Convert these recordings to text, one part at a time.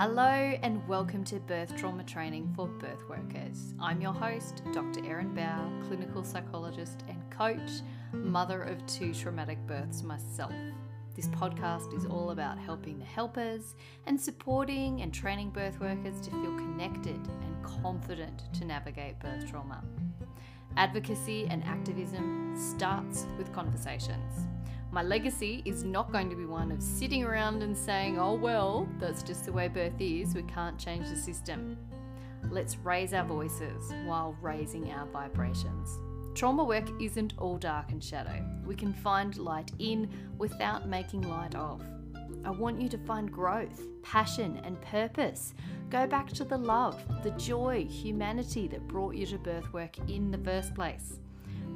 Hello and welcome to Birth Trauma Training for Birth Workers. I'm your host, Dr. Erin Bow, clinical psychologist and coach, mother of two traumatic births myself. This podcast is all about helping the helpers and supporting and training birth workers to feel connected and confident to navigate birth trauma. Advocacy and activism starts with conversations. My legacy is not going to be one of sitting around and saying, oh, well, that's just the way birth is, we can't change the system. Let's raise our voices while raising our vibrations. Trauma work isn't all dark and shadow. We can find light in without making light of. I want you to find growth, passion, and purpose. Go back to the love, the joy, humanity that brought you to birth work in the first place.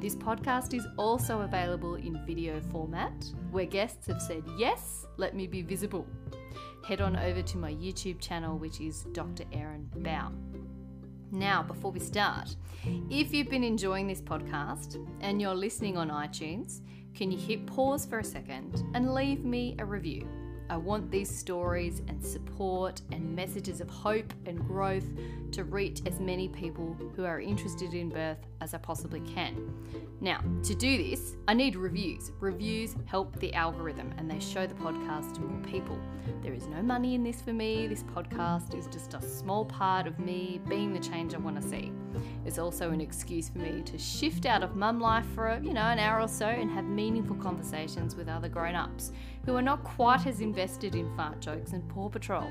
This podcast is also available in video format, where guests have said, Yes, let me be visible. Head on over to my YouTube channel, which is Dr. Erin Bow. Now, before we start, if you've been enjoying this podcast and you're listening on iTunes, can you hit pause for a second and leave me a review? I want these stories and support and messages of hope and growth to reach as many people who are interested in birth as I possibly can. Now, to do this, I need reviews. Reviews help the algorithm and they show the podcast to more people. There is no money in this for me. This podcast is just a small part of me being the change I want to see. It's also an excuse for me to shift out of mum life for, you know, an hour or so and have meaningful conversations with other grown-ups who are not quite as invested in fart jokes and Paw Patrol.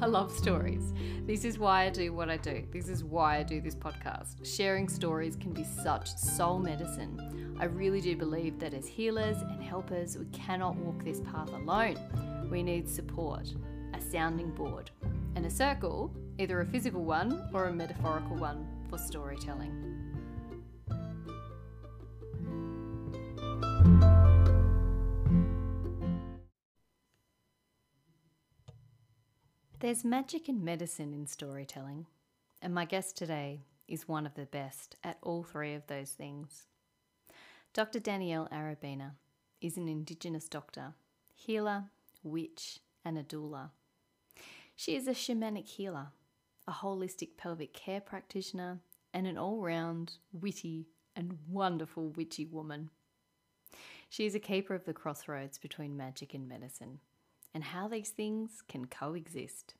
I love stories. This is why I do what I do. This is why I do this podcast. Sharing stories can be such soul medicine. I really do believe that as healers and helpers, we cannot walk this path alone. We need support, a sounding board, and a circle, either a physical one or a metaphorical one for storytelling. There's magic in medicine in storytelling, and my guest today is one of the best at all three of those things. Dr. Danielle Arabena is an Indigenous doctor, healer, witch, and a doula. She is a shamanic healer, a holistic pelvic care practitioner, and an all round, witty, and wonderful witchy woman. She is a keeper of the crossroads between magic and medicine and how these things can coexist.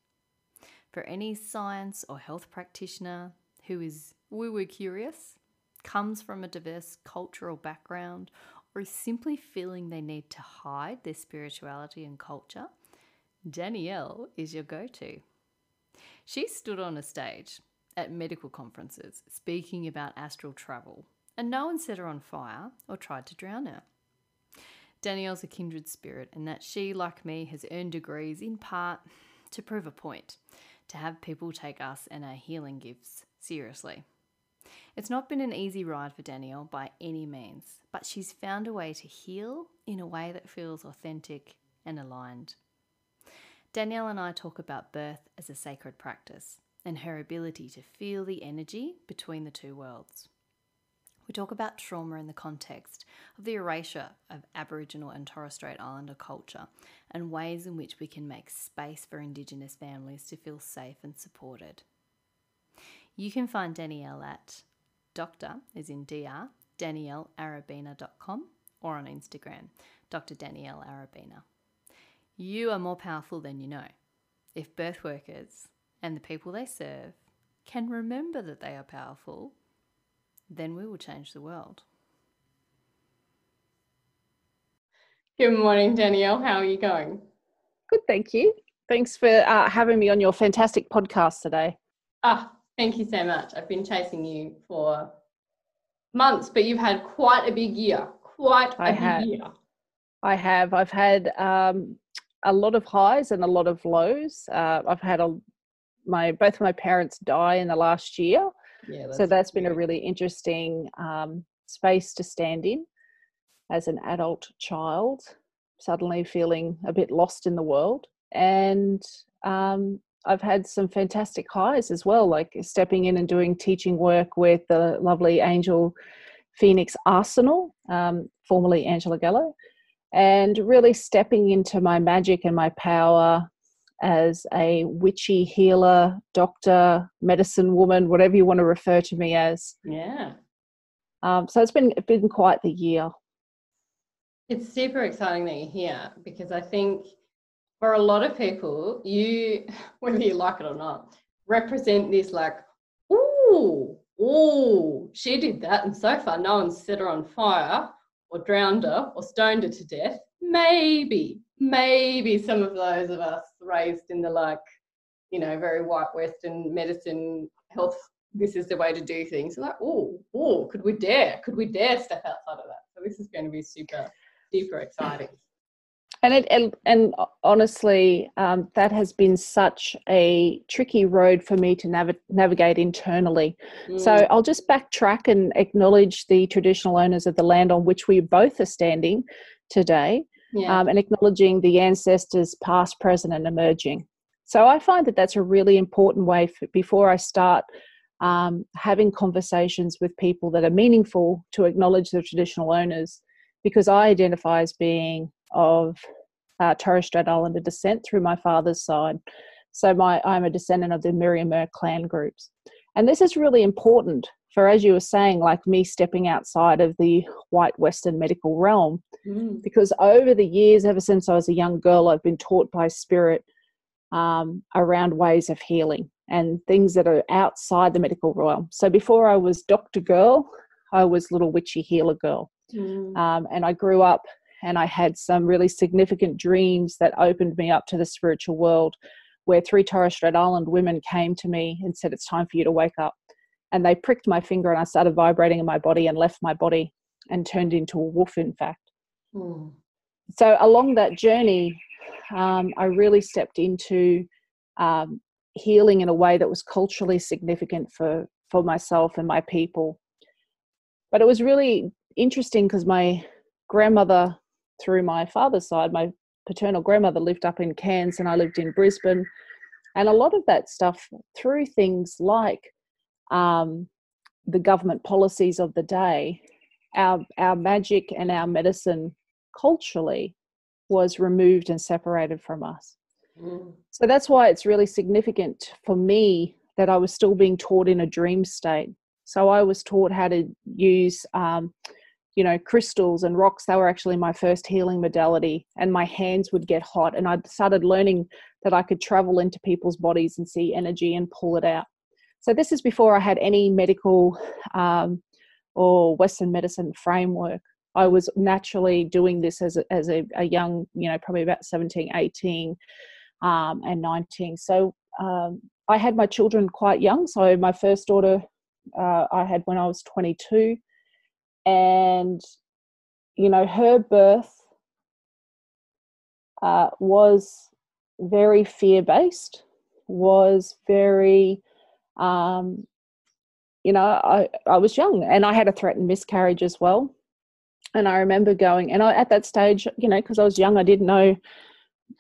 For any science or health practitioner who is woo woo curious, comes from a diverse cultural background, or is simply feeling they need to hide their spirituality and culture, Danielle is your go to. She stood on a stage at medical conferences speaking about astral travel, and no one set her on fire or tried to drown her. Danielle's a kindred spirit, and that she, like me, has earned degrees in part to prove a point to have people take us and our healing gifts seriously. It's not been an easy ride for Danielle by any means, but she's found a way to heal in a way that feels authentic and aligned. Danielle and I talk about birth as a sacred practice and her ability to feel the energy between the two worlds. We talk about trauma in the context of the erasure of Aboriginal and Torres Strait Islander culture and ways in which we can make space for Indigenous families to feel safe and supported. You can find Danielle at Doctor, is in DR, DanielleArabena.com or on Instagram, Dr. Danielle Arabena. You are more powerful than you know. If birth workers and the people they serve can remember that they are powerful then we will change the world. Good morning, Danielle. How are you going? Good, thank you. Thanks for uh, having me on your fantastic podcast today. Ah, thank you so much. I've been chasing you for months, but you've had quite a big year. Quite a I big have. year. I have. I've had um, a lot of highs and a lot of lows. Uh, I've had a my both my parents die in the last year, yeah, that's so that's been a really interesting um, space to stand in as an adult child, suddenly feeling a bit lost in the world. And um, I've had some fantastic highs as well, like stepping in and doing teaching work with the lovely Angel Phoenix Arsenal, um, formerly Angela Gallo, and really stepping into my magic and my power as a witchy healer, doctor, medicine woman, whatever you want to refer to me as. Yeah. Um, so it's been it's been quite the year. It's super exciting that you're here because I think for a lot of people, you, whether you like it or not, represent this like, ooh, ooh, she did that, and so far no one's set her on fire or drowned her or stoned her to death. Maybe, maybe some of those of us raised in the like, you know, very white Western medicine health. This is the way to do things. Like, oh, oh, could we dare? Could we dare step outside of that? So this is going to be super, super exciting and it and, and honestly um, that has been such a tricky road for me to nav- navigate internally mm. so i'll just backtrack and acknowledge the traditional owners of the land on which we both are standing today yeah. um, and acknowledging the ancestors past present and emerging so i find that that's a really important way for, before i start um, having conversations with people that are meaningful to acknowledge the traditional owners because i identify as being of uh, Torres Strait Islander descent through my father's side. So my I'm a descendant of the Meriam Mir clan groups. And this is really important for, as you were saying, like me stepping outside of the white Western medical realm, mm. because over the years, ever since I was a young girl, I've been taught by spirit um, around ways of healing and things that are outside the medical realm. So before I was doctor girl, I was little witchy healer girl. Mm. Um, and I grew up and I had some really significant dreams that opened me up to the spiritual world where three Torres Strait Island women came to me and said, It's time for you to wake up. And they pricked my finger and I started vibrating in my body and left my body and turned into a wolf, in fact. Mm. So, along that journey, um, I really stepped into um, healing in a way that was culturally significant for, for myself and my people. But it was really interesting because my grandmother through my father's side, my paternal grandmother lived up in Cairns and I lived in Brisbane. And a lot of that stuff through things like um, the government policies of the day, our, our magic and our medicine culturally was removed and separated from us. Mm. So that's why it's really significant for me that I was still being taught in a dream state. So I was taught how to use um, you know crystals and rocks they were actually my first healing modality and my hands would get hot and i started learning that i could travel into people's bodies and see energy and pull it out so this is before i had any medical um, or western medicine framework. I was naturally doing this as a, as a, a young you know probably about 17 18 um, and 19 so um, i had my children quite young. So my first daughter uh, i had when i was 22 and you know her birth uh, was very fear based was very um, you know I, I was young and i had a threatened miscarriage as well and i remember going and I, at that stage you know because i was young i didn't know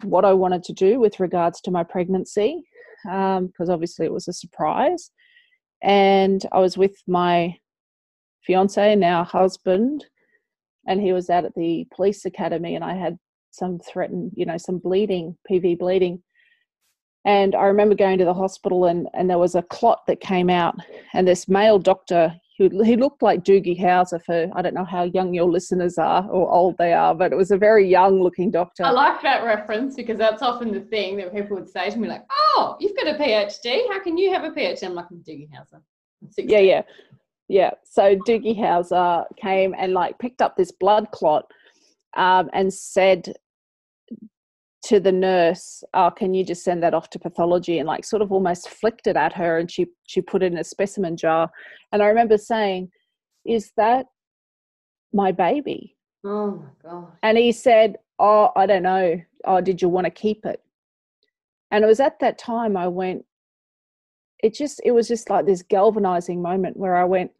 what i wanted to do with regards to my pregnancy because um, obviously it was a surprise and i was with my fiance, now husband, and he was out at the police academy, and I had some threatened, you know, some bleeding, PV bleeding. And I remember going to the hospital, and, and there was a clot that came out, and this male doctor, who he looked like Doogie Howser for I don't know how young your listeners are or old they are, but it was a very young looking doctor. I like that reference because that's often the thing that people would say to me, like, "Oh, you've got a PhD. How can you have a PhD?" I'm like, "I'm Doogie Howser." Yeah, yeah. Yeah. So Doogie Howser came and like picked up this blood clot um, and said to the nurse, "Oh, can you just send that off to pathology?" And like sort of almost flicked it at her, and she she put it in a specimen jar. And I remember saying, "Is that my baby?" Oh my god! And he said, "Oh, I don't know. Oh, did you want to keep it?" And it was at that time I went. It just it was just like this galvanizing moment where I went,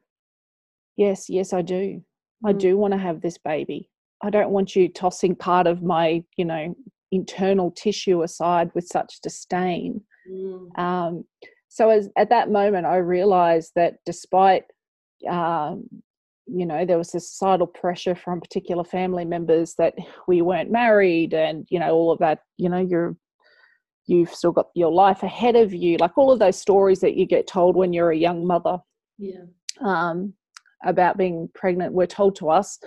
yes, yes, I do. I mm. do want to have this baby. I don't want you tossing part of my, you know, internal tissue aside with such disdain. Mm. Um, so as, at that moment, I realized that despite, um, you know, there was this societal pressure from particular family members that we weren't married and, you know, all of that, you know, you're you've still got your life ahead of you like all of those stories that you get told when you're a young mother yeah um, about being pregnant were told to us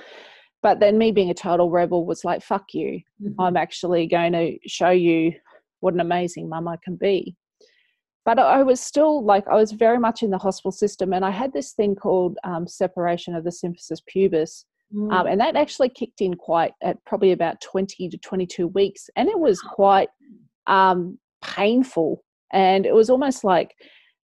but then me being a total rebel was like fuck you mm-hmm. i'm actually going to show you what an amazing mum i can be but I was still like I was very much in the hospital system, and I had this thing called um, separation of the symphysis pubis, um, mm. um, and that actually kicked in quite at probably about twenty to twenty-two weeks, and it was quite um, painful, and it was almost like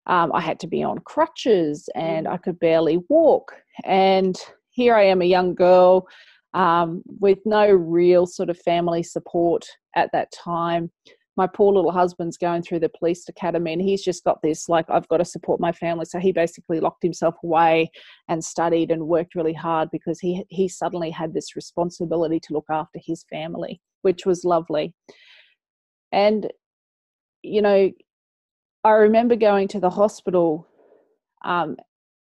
um, I had to be on crutches, and mm. I could barely walk, and here I am, a young girl um, with no real sort of family support at that time. My poor little husband's going through the police academy and he's just got this like i've got to support my family. So he basically locked himself away and studied and worked really hard because he he suddenly had this responsibility to look after his family which was lovely. And you know i remember going to the hospital um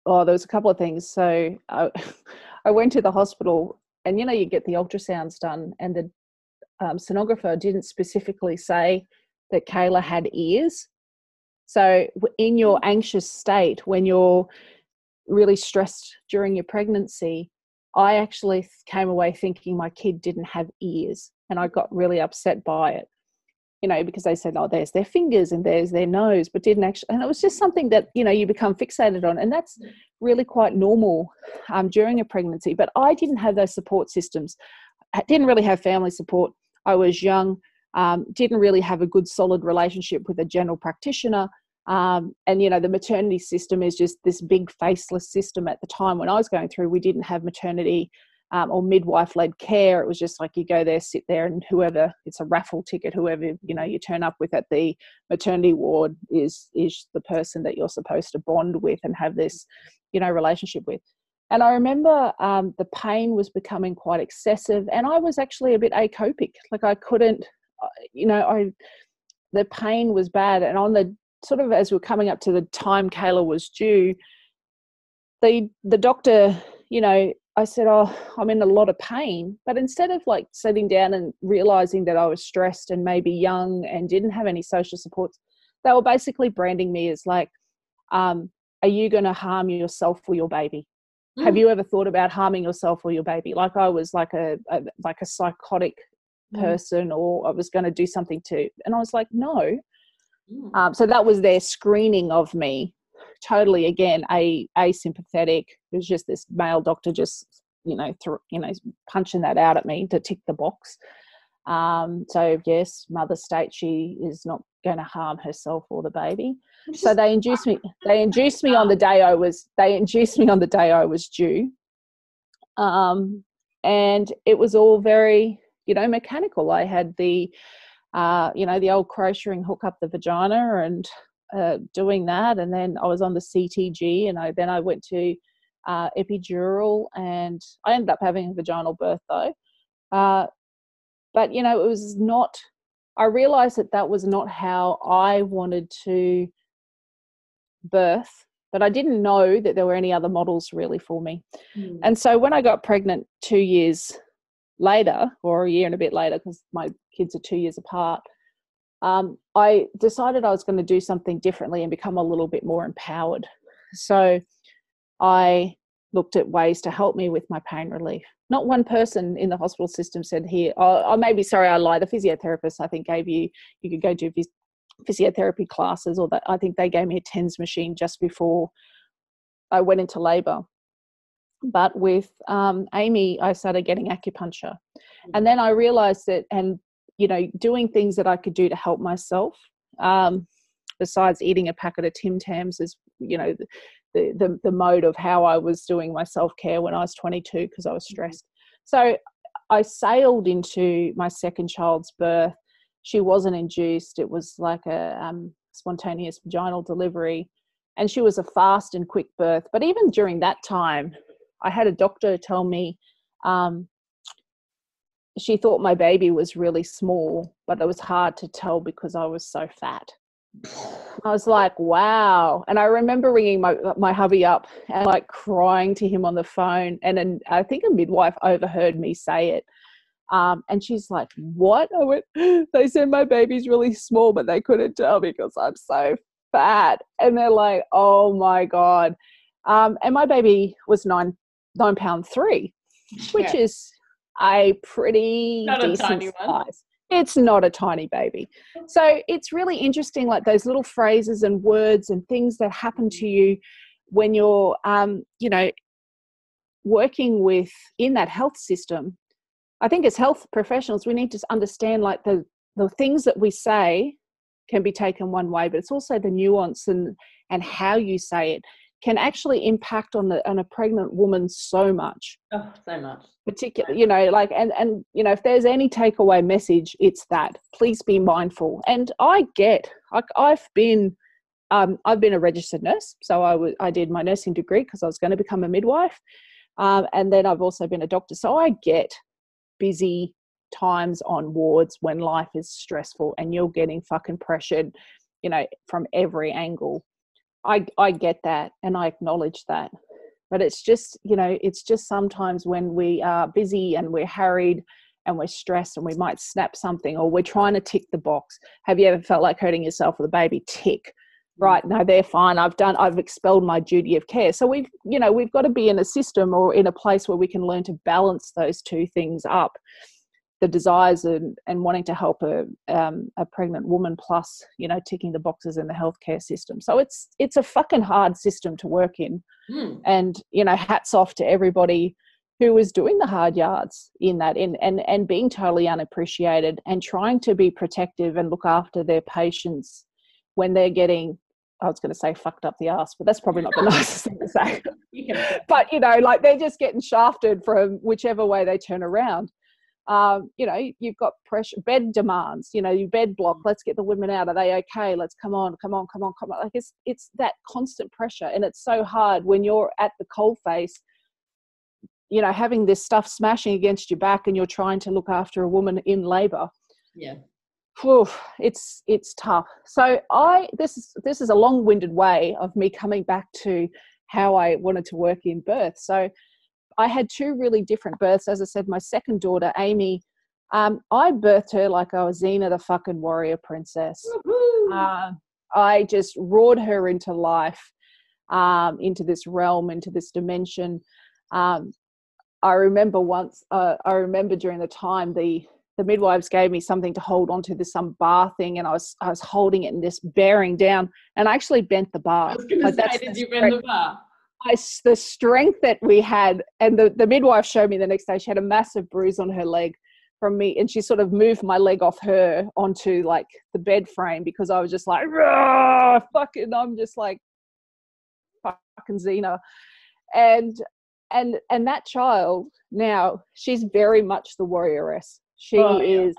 oh there was a couple of things so i, I went to the hospital and you know you get the ultrasounds done and the um, sonographer didn't specifically say that Kayla had ears. So, in your mm. anxious state, when you're really stressed during your pregnancy, I actually came away thinking my kid didn't have ears, and I got really upset by it. You know, because they said, "Oh, there's their fingers and there's their nose," but didn't actually. And it was just something that you know you become fixated on, and that's really quite normal um, during a pregnancy. But I didn't have those support systems. I didn't really have family support. I was young, um, didn't really have a good solid relationship with a general practitioner. Um, and you know the maternity system is just this big faceless system at the time when i was going through we didn't have maternity um, or midwife led care it was just like you go there sit there and whoever it's a raffle ticket whoever you know you turn up with at the maternity ward is is the person that you're supposed to bond with and have this you know relationship with and I remember um, the pain was becoming quite excessive, and I was actually a bit acopic. Like I couldn't, uh, you know, I the pain was bad. And on the sort of as we are coming up to the time Kayla was due, the the doctor, you know, I said, "Oh, I'm in a lot of pain." But instead of like sitting down and realizing that I was stressed and maybe young and didn't have any social supports, they were basically branding me as like, um, "Are you going to harm yourself or your baby?" Mm. Have you ever thought about harming yourself or your baby? Like I was like a, a like a psychotic mm. person, or I was going to do something to, and I was like, no. Mm. Um, so that was their screening of me. Totally, again, a asympathetic. It was just this male doctor, just you know, th- you know, punching that out at me to tick the box. Um, so yes, mother state she is not going to harm herself or the baby. So they induced me. They induced me on the day I was. They induced me on the day I was due. Um, and it was all very, you know, mechanical. I had the, uh, you know, the old crocheting hook up the vagina and uh, doing that, and then I was on the CTG, and I then I went to uh, epidural, and I ended up having a vaginal birth though. Uh, but you know, it was not I realized that that was not how I wanted to birth, but I didn't know that there were any other models really for me. Mm. And so when I got pregnant two years later, or a year and a bit later, because my kids are two years apart, um, I decided I was going to do something differently and become a little bit more empowered. So I looked at ways to help me with my pain relief. Not one person in the hospital system said here, oh, oh maybe, sorry, I lie. The physiotherapist, I think, gave you, you could go do physiotherapy classes, or that I think they gave me a TENS machine just before I went into labor. But with um, Amy, I started getting acupuncture. And then I realized that, and, you know, doing things that I could do to help myself. Um, besides eating a packet of Tim Tams is, you know, the, the, the mode of how I was doing my self care when I was 22 because I was mm-hmm. stressed. So I sailed into my second child's birth. She wasn't induced, it was like a um, spontaneous vaginal delivery. And she was a fast and quick birth. But even during that time, I had a doctor tell me um, she thought my baby was really small, but it was hard to tell because I was so fat. I was like, wow. And I remember ringing my my hubby up and like crying to him on the phone. And then I think a midwife overheard me say it. Um, and she's like, What? I went, They said my baby's really small, but they couldn't tell because I'm so fat. And they're like, Oh my God. Um, and my baby was nine nine pound three, which yeah. is a pretty not decent a size. It's not a tiny baby. So it's really interesting, like those little phrases and words and things that happen to you when you're, um, you know, working with in that health system. I think as health professionals, we need to understand like the the things that we say can be taken one way, but it's also the nuance and and how you say it can actually impact on the on a pregnant woman so much. Oh, so much. Particularly, you know, like and and you know, if there's any takeaway message, it's that. Please be mindful. And I get, like, I've been, um, I've been a registered nurse, so I was I did my nursing degree because I was going to become a midwife, um, and then I've also been a doctor, so I get busy times on wards when life is stressful and you're getting fucking pressured, you know, from every angle I I get that and I acknowledge that. But it's just, you know, it's just sometimes when we are busy and we're harried and we're stressed and we might snap something or we're trying to tick the box. Have you ever felt like hurting yourself with a baby? Tick. Mm. Right, no, they're fine. I've done I've expelled my duty of care. So we've, you know, we've got to be in a system or in a place where we can learn to balance those two things up the desires and, and wanting to help a, um, a pregnant woman plus you know ticking the boxes in the healthcare system so it's it's a fucking hard system to work in mm. and you know hats off to everybody who was doing the hard yards in that in, and and being totally unappreciated and trying to be protective and look after their patients when they're getting I was going to say fucked up the ass, but that's probably not the nicest thing to say. but you know, like they're just getting shafted from whichever way they turn around um, you know, you've got pressure, bed demands, you know, you bed block, mm. let's get the women out. Are they okay? Let's come on, come on, come on, come on. Like it's, it's that constant pressure. And it's so hard when you're at the cold face, you know, having this stuff smashing against your back and you're trying to look after a woman in labor. Yeah. Whew, it's it's tough. So I this is this is a long-winded way of me coming back to how I wanted to work in birth. So I had two really different births. As I said, my second daughter, Amy, um, I birthed her like I was Xena the fucking warrior princess. Uh, I just roared her into life, um, into this realm, into this dimension. Um, I remember once, uh, I remember during the time the the midwives gave me something to hold onto this some bar thing, and I was I was holding it and just bearing down, and I actually bent the bar. I was to say, did you bend the bar? I, the strength that we had, and the, the midwife showed me the next day, she had a massive bruise on her leg from me, and she sort of moved my leg off her onto like the bed frame because I was just like, fucking, I'm just like, fucking Xena. And, and, and that child now, she's very much the warrioress. She oh, yeah. is,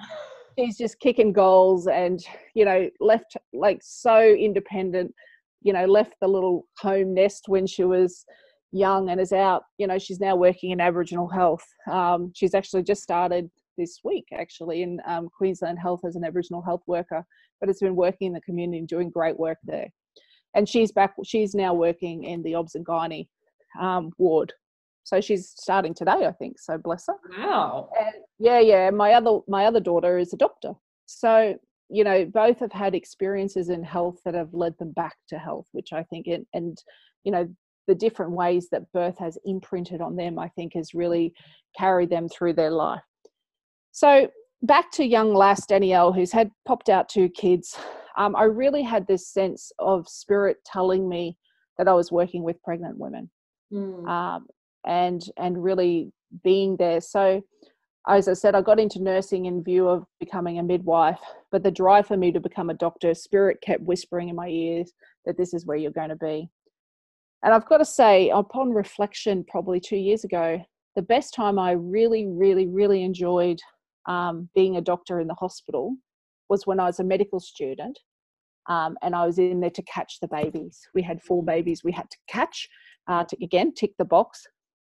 she's just kicking goals and, you know, left like so independent you know left the little home nest when she was young and is out you know she's now working in aboriginal health. Um, she's actually just started this week actually in um, queensland health as an aboriginal health worker but has been working in the community and doing great work there. And she's back she's now working in the obs and gynae um, ward. So she's starting today i think so bless her. Wow. And yeah yeah my other my other daughter is a doctor. So you know both have had experiences in health that have led them back to health which i think it, and you know the different ways that birth has imprinted on them i think has really carried them through their life. So back to young lass danielle who's had popped out two kids. Um, i really had this sense of spirit telling me that i was working with pregnant women. Mm. um, and and really being there. So as I said, I got into nursing in view of becoming a midwife, but the drive for me to become a doctor, spirit kept whispering in my ears that this is where you're going to be. And I've got to say, upon reflection, probably two years ago, the best time I really, really, really enjoyed um, being a doctor in the hospital was when I was a medical student um, and I was in there to catch the babies. We had four babies we had to catch, uh, to again tick the box.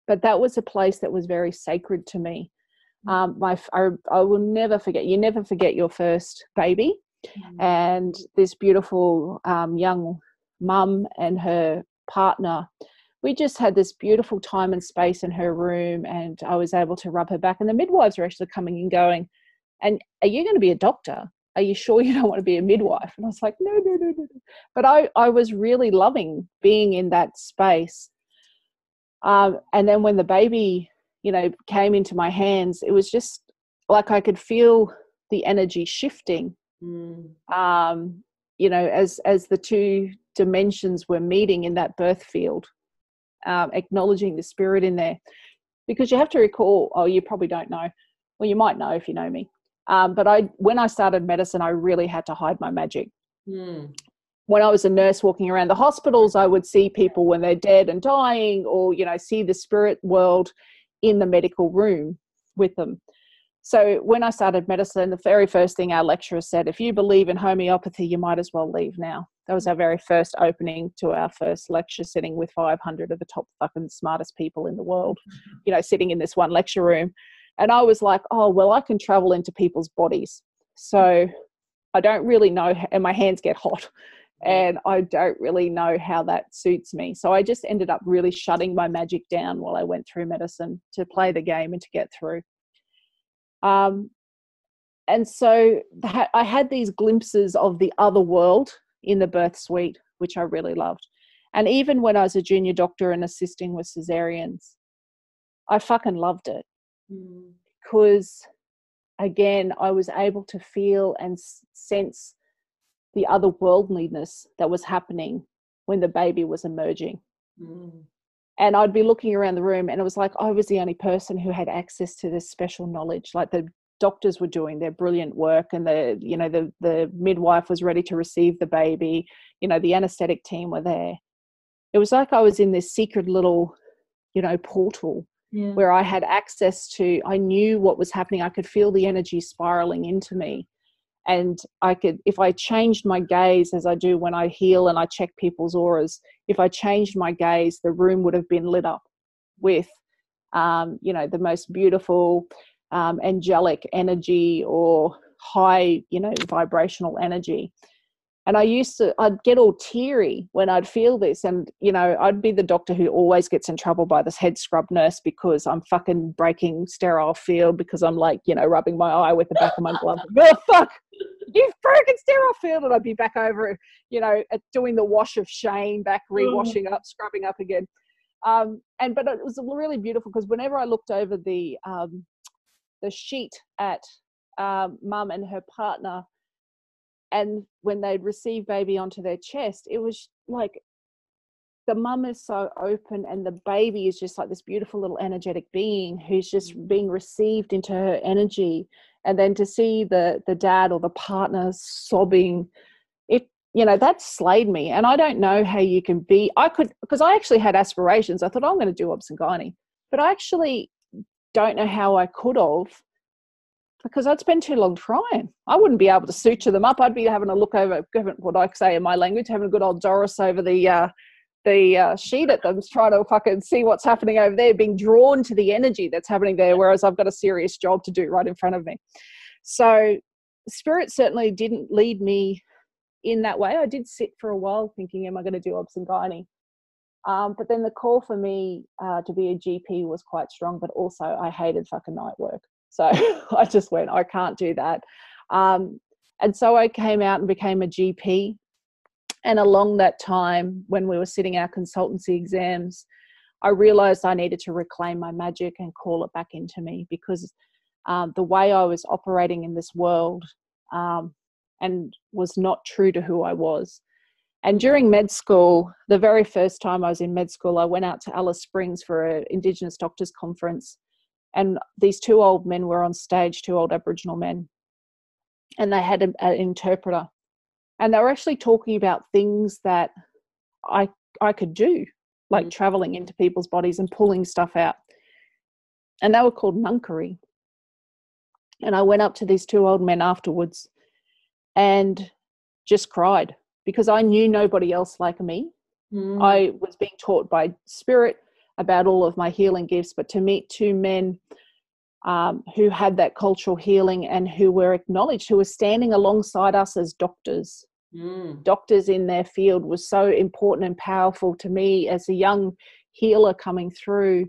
But that was a place that was very sacred to me um, my I, I, will never forget. You never forget your first baby, mm-hmm. and this beautiful um, young mum and her partner we just had this beautiful time and space in her room and I was able to rub her back. And the midwives were actually coming and going, and are you going to be a doctor? Are you sure you don't want to be a midwife? And I was like, no, no, no, no. But I, I was really loving being in that space. Um, and then when the baby, you know, came into my hands, it was just like I could feel the energy shifting. Mm. Um, you know, as as the two dimensions were meeting in that birth field um, acknowledging the spirit in there. Because you have to recall, oh, you probably don't know. Well, you might know if you know me. Um, but I, when I started medicine, I really had to hide my magic. Mm. When I was a nurse walking around the hospitals, I would see people when they're dead and dying, or you know, see the spirit world in the medical room with them. So when I started medicine, the very first thing our lecturer said, if you believe in homeopathy, you might as well leave now. That was our very first opening to our first lecture sitting with 500 of the top fucking smartest people in the world, you know, sitting in this one lecture room. And I was like, oh, well, I can travel into people's bodies. So I don't really know, and my hands get hot and I don't really know how that suits me. So I just ended up really shutting my magic down while I went through medicine to play the game and to get through. Um, and so I had these glimpses of the other world in the birth suite, which I really loved. And even when I was a junior doctor and assisting with cesareans, I fucking loved it mm. because, again, I was able to feel and sense the otherworldliness that was happening when the baby was emerging. Mm. And I'd be looking around the room and it was like I was the only person who had access to this special knowledge. Like the doctors were doing their brilliant work and the you know the the midwife was ready to receive the baby. You know the anesthetic team were there. It was like I was in this secret little you know portal yeah. where I had access to I knew what was happening. I could feel the energy spiraling into me and i could if i changed my gaze as i do when i heal and i check people's auras if i changed my gaze the room would have been lit up with um, you know the most beautiful um, angelic energy or high you know vibrational energy and I used to, I'd get all teary when I'd feel this. And, you know, I'd be the doctor who always gets in trouble by this head scrub nurse because I'm fucking breaking sterile field because I'm like, you know, rubbing my eye with the back of my glove. oh, fuck, you've broken sterile field. And I'd be back over, you know, doing the wash of shame, back mm. rewashing up, scrubbing up again. Um, and, but it was really beautiful because whenever I looked over the, um, the sheet at um, mum and her partner, and when they'd receive baby onto their chest it was like the mum is so open and the baby is just like this beautiful little energetic being who's just mm. being received into her energy. And then to see the the dad or the partner sobbing it you know that slayed me. And i don't know how you can be i could because i actually had aspirations. I thought oh, i'm going to do obs but i actually don't know how i could have because I'd spend too long trying. I wouldn't be able to suture them up. I'd be having a look over, what I say in my language, having a good old Doris over the uh, the uh, sheet at them, trying to fucking see what's happening over there, being drawn to the energy that's happening there. Whereas I've got a serious job to do right in front of me. So spirit certainly didn't lead me in that way. I did sit for a while thinking, am I going to do obs and gynae? Um, but then the call for me uh, to be a GP was quite strong, but also I hated fucking night work. So I just went, I can't do that. Um, and so I came out and became a GP. And along that time, when we were sitting our consultancy exams, I realized I needed to reclaim my magic and call it back into me because um, the way I was operating in this world um, and was not true to who I was. And during med school, the very first time I was in med school, I went out to Alice Springs for an Indigenous Doctors Conference and these two old men were on stage, two old Aboriginal men, and they had an interpreter, and they were actually talking about things that I I could do, like mm. traveling into people's bodies and pulling stuff out, and they were called Ngangkari. And I went up to these two old men afterwards, and just cried because I knew nobody else like me. Mm. I was being taught by spirit about all of my healing gifts, but to meet two men um, who had that cultural healing and who were acknowledged, who were standing alongside us as doctors. Mm. Doctors in their field was so important and powerful to me as a young healer coming through.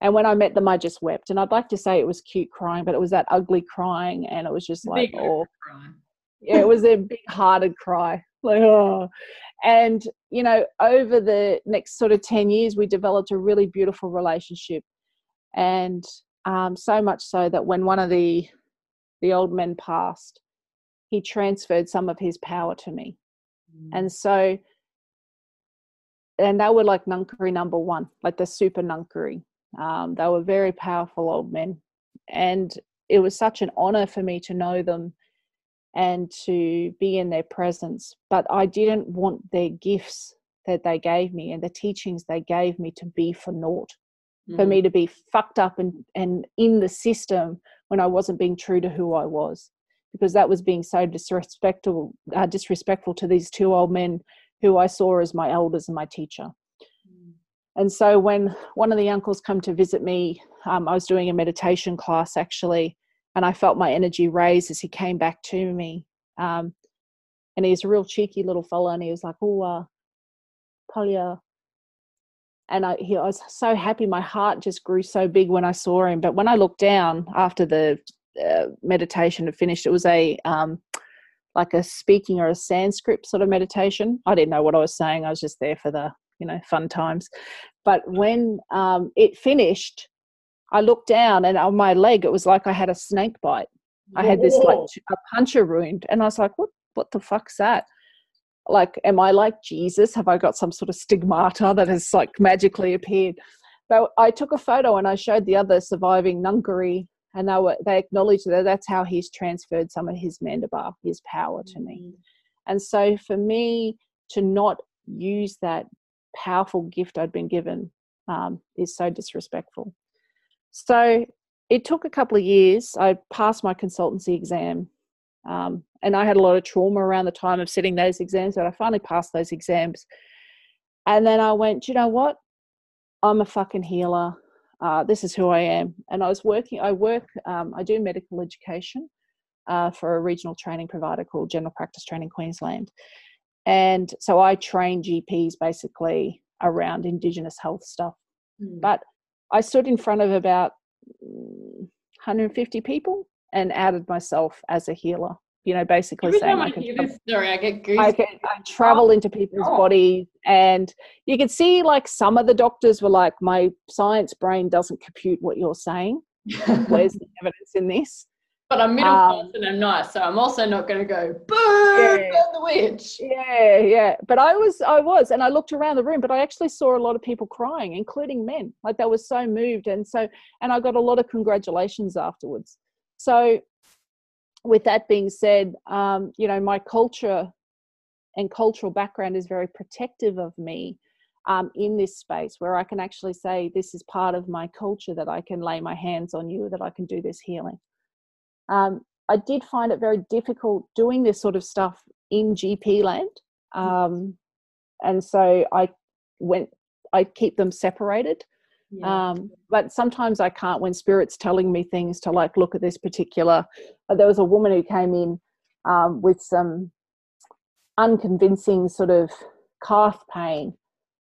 And when I met them, I just wept. And I'd like to say it was cute crying, but it was that ugly crying. And it was just like, big oh, yeah, it was a big hearted cry. Like, oh. And, you know, over the next sort of 10 years, we developed a really beautiful relationship. And um, so much so that when one of the the old men passed, he transferred some of his power to me. Mm. And so, and they were like Ngangkari number one, like the super Ngangkari. Um, they were very powerful old men. And it was such an honor for me to know them and to be in their presence. But I didn't want their gifts that they gave me and the teachings they gave me to be for naught, mm. for me to be fucked up and, and in the system when I wasn't being true to who I was because that was being so disrespectful uh, disrespectful to these two old men who I saw as my elders and my teacher. Mm. And so when one of the uncles come to visit me, um, I was doing a meditation class actually, and I felt my energy raise as he came back to me. Um, and he's a real cheeky little fella, and he was like, "Oh, uh, Polya." And I, he, I was so happy. My heart just grew so big when I saw him. But when I looked down after the uh, meditation had finished. It was a um, like a speaking or a Sanskrit sort of meditation. I didn't know what I was saying. I was just there for the you know fun times. But when um, it finished, I looked down and on my leg it was like I had a snake bite. I had this like a puncture wound, and I was like, "What? What the fuck's that?" Like, am I like Jesus? Have I got some sort of stigmata that has like magically appeared? But I took a photo and I showed the other surviving Ngangkari and they were they acknowledged that that's how he's transferred some of his mandapa, his power to mm-hmm. me. And so for me to not use that powerful gift I'd been given um, is so disrespectful. So it took a couple of years. I passed my consultancy exam, um, and I had a lot of trauma around the time of sitting those exams. But I finally passed those exams, and then I went. You know what? I'm a fucking healer uh, this is who I am. And I was working, I work, um, I do medical education uh, for a regional training provider called General Practice Training Queensland. And so I train GPs basically around Indigenous health stuff. Mm. But I stood in front of about 150 people and outed myself as a healer you know, basically Every saying I can, this story, I get goosebumps. I can I travel into people's oh. bodies, and you can see like some of the doctors were like, "My science brain doesn't compute what you're saying. Where's the evidence in this?" But I'm middle um, class and I'm nice, so I'm also not going to go boom, yeah, the witch. Yeah, yeah. But I was, I was, and I looked around the room, but I actually saw a lot of people crying, including men. Like they were so moved, and so, and I got a lot of congratulations afterwards. So with that being said, um, you know, my culture and cultural background is very protective of me um, in this space where I can actually say, this is part of my culture that I can lay my hands on you, that I can do this healing. Um, I did find it very difficult doing this sort of stuff in GP land. Mm. Um, and so I went, I keep them separated. Yeah. Um, but sometimes I can't when spirit's telling me things to like look at this particular. Uh, there was a woman who came in um, with some unconvincing sort of calf pain.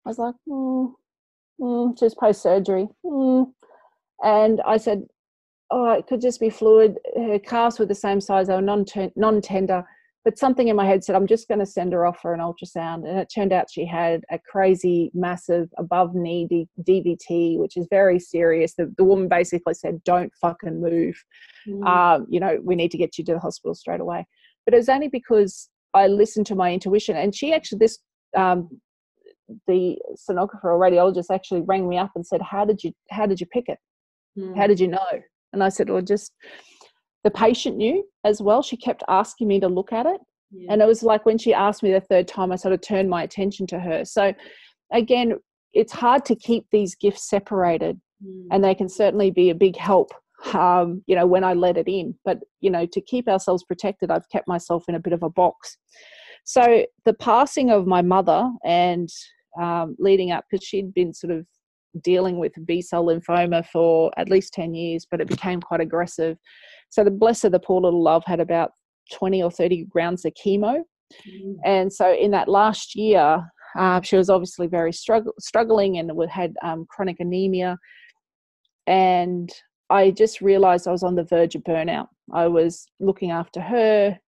I was like, mm, mm, just post surgery. Mm. And I said, oh, it could just be fluid. Her calves were the same size, they were non non tender but something in my head said i'm just going to send her off for an ultrasound and it turned out she had a crazy massive above knee D- dvt which is very serious the, the woman basically said don't fucking move mm. um, you know we need to get you to the hospital straight away but it was only because i listened to my intuition and she actually this um, the sonographer or radiologist actually rang me up and said how did you how did you pick it mm. how did you know and i said well just the patient knew as well. She kept asking me to look at it. Yeah. And it was like when she asked me the third time, I sort of turned my attention to her. So, again, it's hard to keep these gifts separated, mm. and they can certainly be a big help, um, you know, when I let it in. But, you know, to keep ourselves protected, I've kept myself in a bit of a box. So, the passing of my mother and um, leading up, because she'd been sort of dealing with B cell lymphoma for at least 10 years, but it became quite aggressive. So the bless of the poor little love had about 20 or 30 rounds of chemo. Mm. And so in that last year, Uh, she was obviously very struggle, struggling and had um, chronic anemia. And I just realized I was on the verge of burnout. I was looking after her,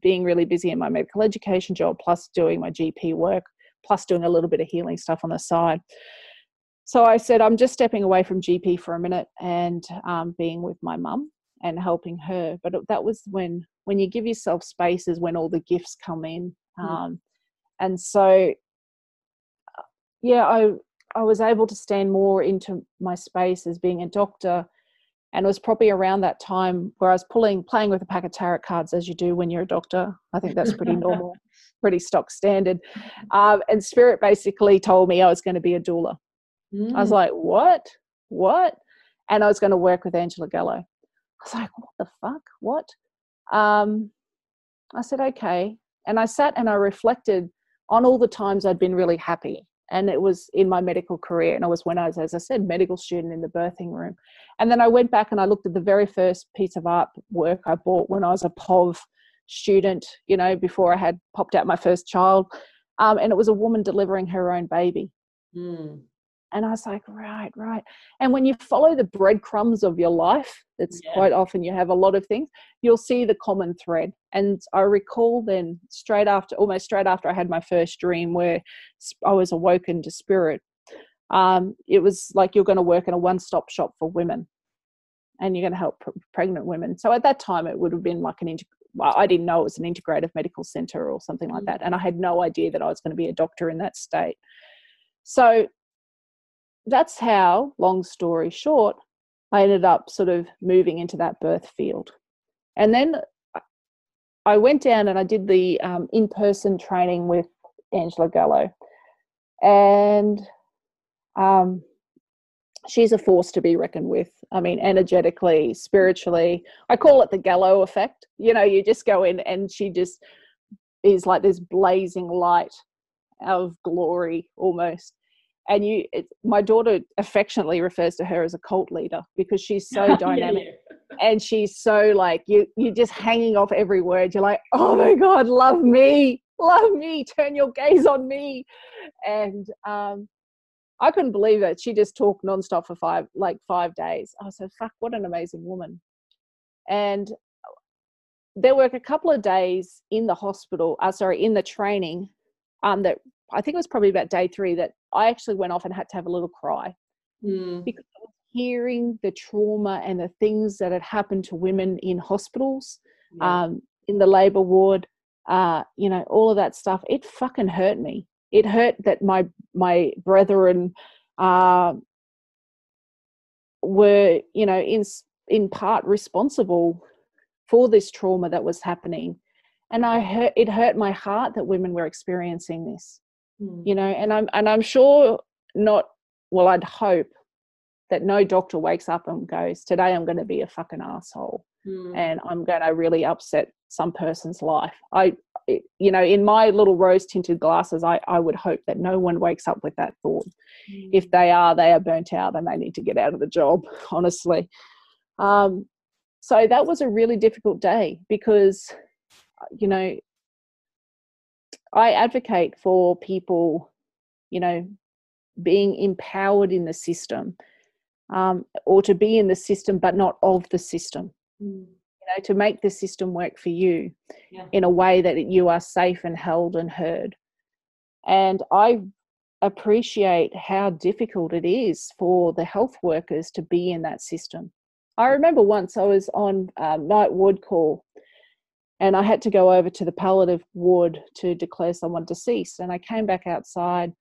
being really busy in my medical education job, plus doing my GP work, plus doing a little bit of healing stuff on the side. So I said, I'm just stepping away from GP for a minute and um, being with my mum and helping her. But that was when when you give yourself space is when all the gifts come in. Mm. Um, and so, yeah, I I was able to stand more into my space as being a doctor. And it was probably around that time where I was pulling, playing with a pack of tarot cards as you do when you're a doctor. I think that's pretty normal, pretty stock standard. Um, and Spirit basically told me I was going to be a doula. Mm. I was mm. like, what? What? And I was going to work with Angela Gallo. I was like, what the fuck? What? Um, I said, okay. And I sat and I reflected on all the times I'd been really happy. And it was in my medical career. And it was when I was, as I said, medical student in the birthing room. And then I went back and I looked at the very first piece of art work I bought when I was a POV student, you know, before I had popped out my first child. Um, and it was a woman delivering her own baby. Mm. And I was like, right, right. And when you follow the breadcrumbs of your life, it's yeah. quite often you have a lot of things, you'll see the common thread. And I recall then, straight after, almost straight after I had my first dream where I was awoken to spirit, um, it was like you're going to work in a one stop shop for women and you're going to help pr- pregnant women. So at that time, it would have been like an integ- well, I didn't know it was an integrative medical center or something like mm. that. And I had no idea that I was going to be a doctor in that state. So that's how, long story short, I ended up sort of moving into that birth field. And then I went down and I did the um, in person training with Angela Gallo. And um, she's a force to be reckoned with. I mean, energetically, spiritually. I call it the Gallo effect. You know, you just go in and she just is like this blazing light of glory almost and you it, my daughter affectionately refers to her as a cult leader because she's so dynamic yeah, yeah. and she's so like you you're just hanging off every word. You're like oh my god love me love me turn your gaze on me. And um i couldn't believe it. She just talked nonstop for five like five days. I said fuck what an amazing woman. And there were a couple of days in the hospital uh, sorry in the training um that I think it was probably about day three that I actually went off and had to have a little cry mm. because hearing the trauma and the things that had happened to women in hospitals, um, in the labor ward, uh, you know, all of that stuff. It fucking hurt me. It hurt that my my brethren uh, were, you know, in in part responsible for this trauma that was happening and i hurt it hurt my heart that women were experiencing this mm. you know and i'm and i'm sure not well i'd hope that no doctor wakes up and goes today i'm going to be a fucking asshole mm. and i'm going to really upset some person's life i you know in my little rose tinted glasses i i would hope that no one wakes up with that thought mm. if they are they are burnt out and they need to get out of the job honestly um so that was a really difficult day because you know I advocate for people, you know, being empowered in the system um, or to be in the system but not of the system. Mm. You know, to make the system work for you yeah. in a way that you are safe and held and heard. And I appreciate how difficult it is for the health workers to be in that system. I remember once I was on um, night ward call and I had to go over to the palliative ward to declare someone deceased. And I came back outside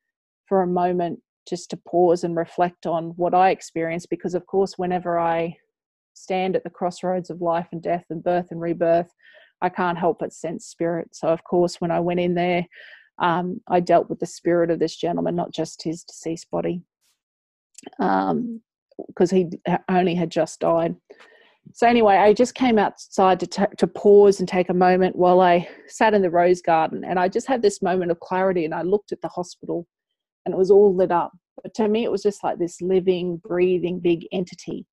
for a moment just to pause and reflect on what I experienced because, of course, whenever I stand at the crossroads of life and death and birth and rebirth, I can't help but sense spirit. So, of course, when I went in there, um, I dealt with the spirit of this gentleman, not just his deceased body, because um, he only had just died. So anyway, I just came outside to, t- to pause and take a moment while I sat in the rose garden, and I just had this moment of clarity. And I looked at the hospital, and it was all lit up. But to me, it was just like this living, breathing, big entity.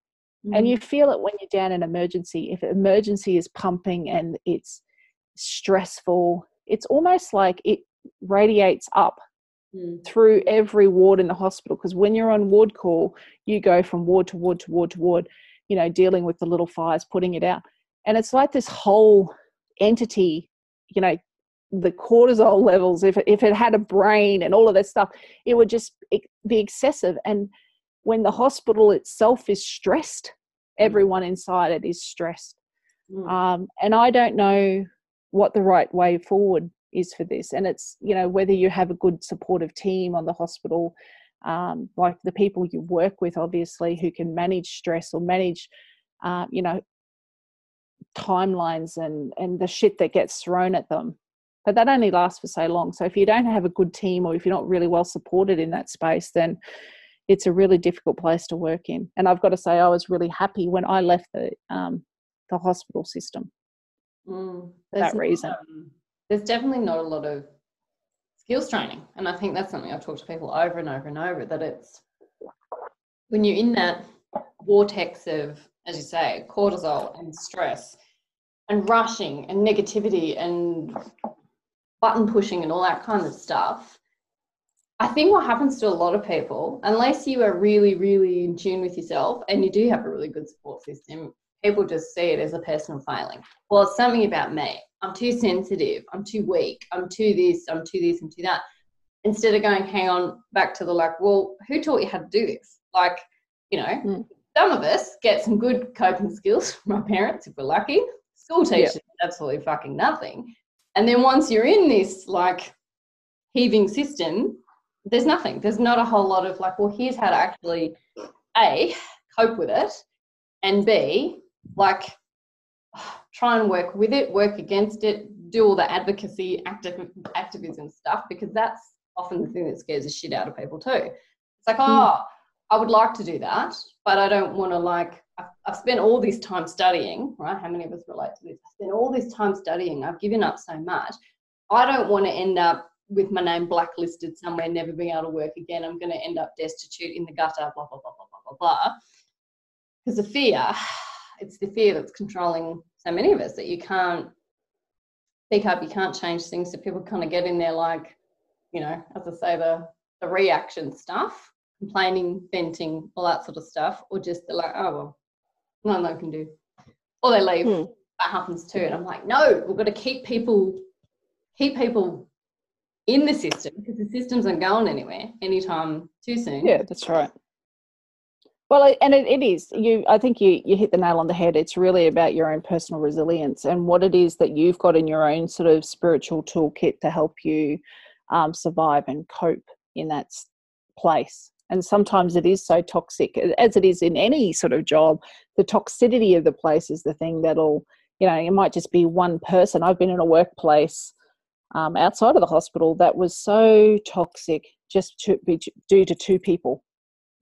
Mm-hmm. And you feel it when you're down in emergency. If emergency is pumping and it's stressful, it's almost like it radiates up mm. through every ward in the hospital. Because when you're on ward call, you go from ward to ward to ward to ward, you know, dealing with the little fires, putting it out. And it's like this whole entity, you know, the cortisol levels, if, if it had a brain and all of that stuff, it would just be excessive. And when the hospital itself is stressed, mm. everyone inside it is stressed. Mm. Um, and I don't know what the right way forward is for this. And it's, you know, whether you have a good supportive team on the hospital, um, like the people you work with, obviously, who can manage stress or manage, uh, you know, timelines and, and the shit that gets thrown at them. But that only lasts for so long. So if you don't have a good team or if you're not really well supported in that space, then it's a really difficult place to work in. And I've got to say, I was really happy when I left the um, the hospital system mm, for that reason. Um, there's definitely not a lot of skills training, and I think that's something I've talked to people over and over and over that it's when you're in that vortex of, as you say, cortisol and stress and rushing and negativity and button pushing and all that kind of stuff I think what happens to a lot of people, unless you are really, really in tune with yourself and you do have a really good support system, people just see it as a personal failing. Well, it's something about me. I'm too sensitive. I'm too weak. I'm too this. I'm too this. I'm too that. Instead of going, hang on, back to the like, well, who taught you how to do this? Like, you know, mm. some of us get some good coping skills from our parents if we're lucky. School teachers, absolutely fucking nothing. And then once you're in this like heaving system, there's nothing. There's not a whole lot of like, well, here's how to actually A, cope with it, and B, like try and work with it, work against it, do all the advocacy, active, activism stuff, because that's often the thing that scares the shit out of people too. It's like, oh, I would like to do that, but I don't want to like, I've, I've spent all this time studying, right? How many of us relate to this? I've spent all this time studying, I've given up so much. I don't want to end up with my name blacklisted somewhere, never being able to work again. I'm going to end up destitute in the gutter, blah, blah, blah, blah, blah, blah, blah. Because the fear, it's the fear that's controlling so many of us that you can't speak up, you can't change things. So people kind of get in there like, you know, as I say, the, the reaction stuff, complaining, venting, all that sort of stuff, or just they're like, oh, well, no one can do. Or they leave. Hmm. That happens too. And I'm like, no, we've got to keep people, keep people in the system because the systems aren't going anywhere anytime too soon. Yeah, that's right. Well, and it, it is. You, I think you you hit the nail on the head. It's really about your own personal resilience and what it is that you've got in your own sort of spiritual toolkit to help you um, survive and cope in that place. And sometimes it is so toxic, as it is in any sort of job. The toxicity of the place is the thing that'll, you know, it might just be one person. I've been in a workplace um, outside of the hospital that was so toxic just to be due to two people.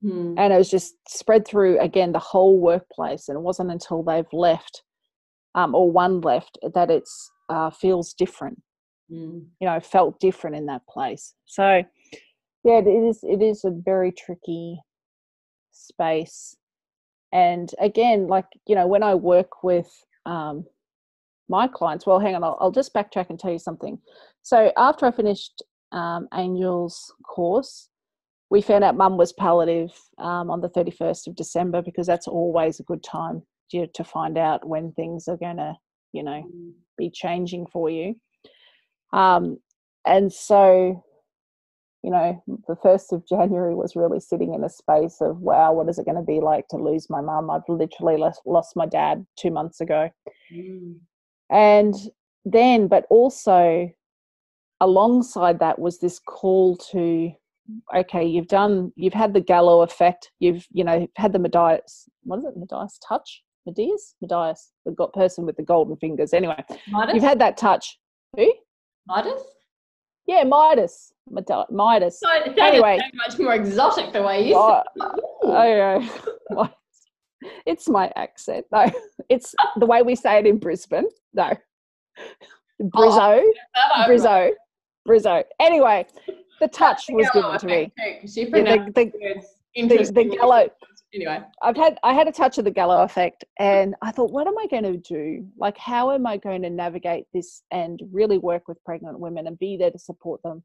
Hmm. And it was just spread through again the whole workplace. And it wasn't until they've left um, or one left that it uh, feels different. Mm. You know, felt different in that place. So, yeah, it is. It is a very tricky space. And again, like you know, when I work with um, my clients, well, hang on, I'll, I'll just backtrack and tell you something. So after I finished um, Angel's course, we found out mum was palliative um, on the 31st of December because that's always a good time to, to find out when things are going to, you know, be changing for you. Um, and so, you know, the 1st of January was really sitting in a space of, wow, what is it going to be like to lose my mum? I've literally lost, lost my dad two months ago. Mm. And then, but also alongside that was this call to, okay, you've done, you've had the Gallo effect, you've, you know, had the Medias, what is it, Medias touch? Medias? Medias, the got person with the golden fingers. Anyway, Midas? you've had that touch. Who? Midas? Yeah, Midas. Midas. So anyway, so much more exotic the way you oh, said. Oh, yeah. it's my accent. No, it's the way we say it in Brisbane. No, Brizzo, oh, Brizzo, Brizzo. Anyway, the touch was given to me. She the, the, the, the Gallo. Anyway, I've had I had a touch of the Gallo effect, and I thought, what am I going to do? Like, how am I going to navigate this and really work with pregnant women and be there to support them?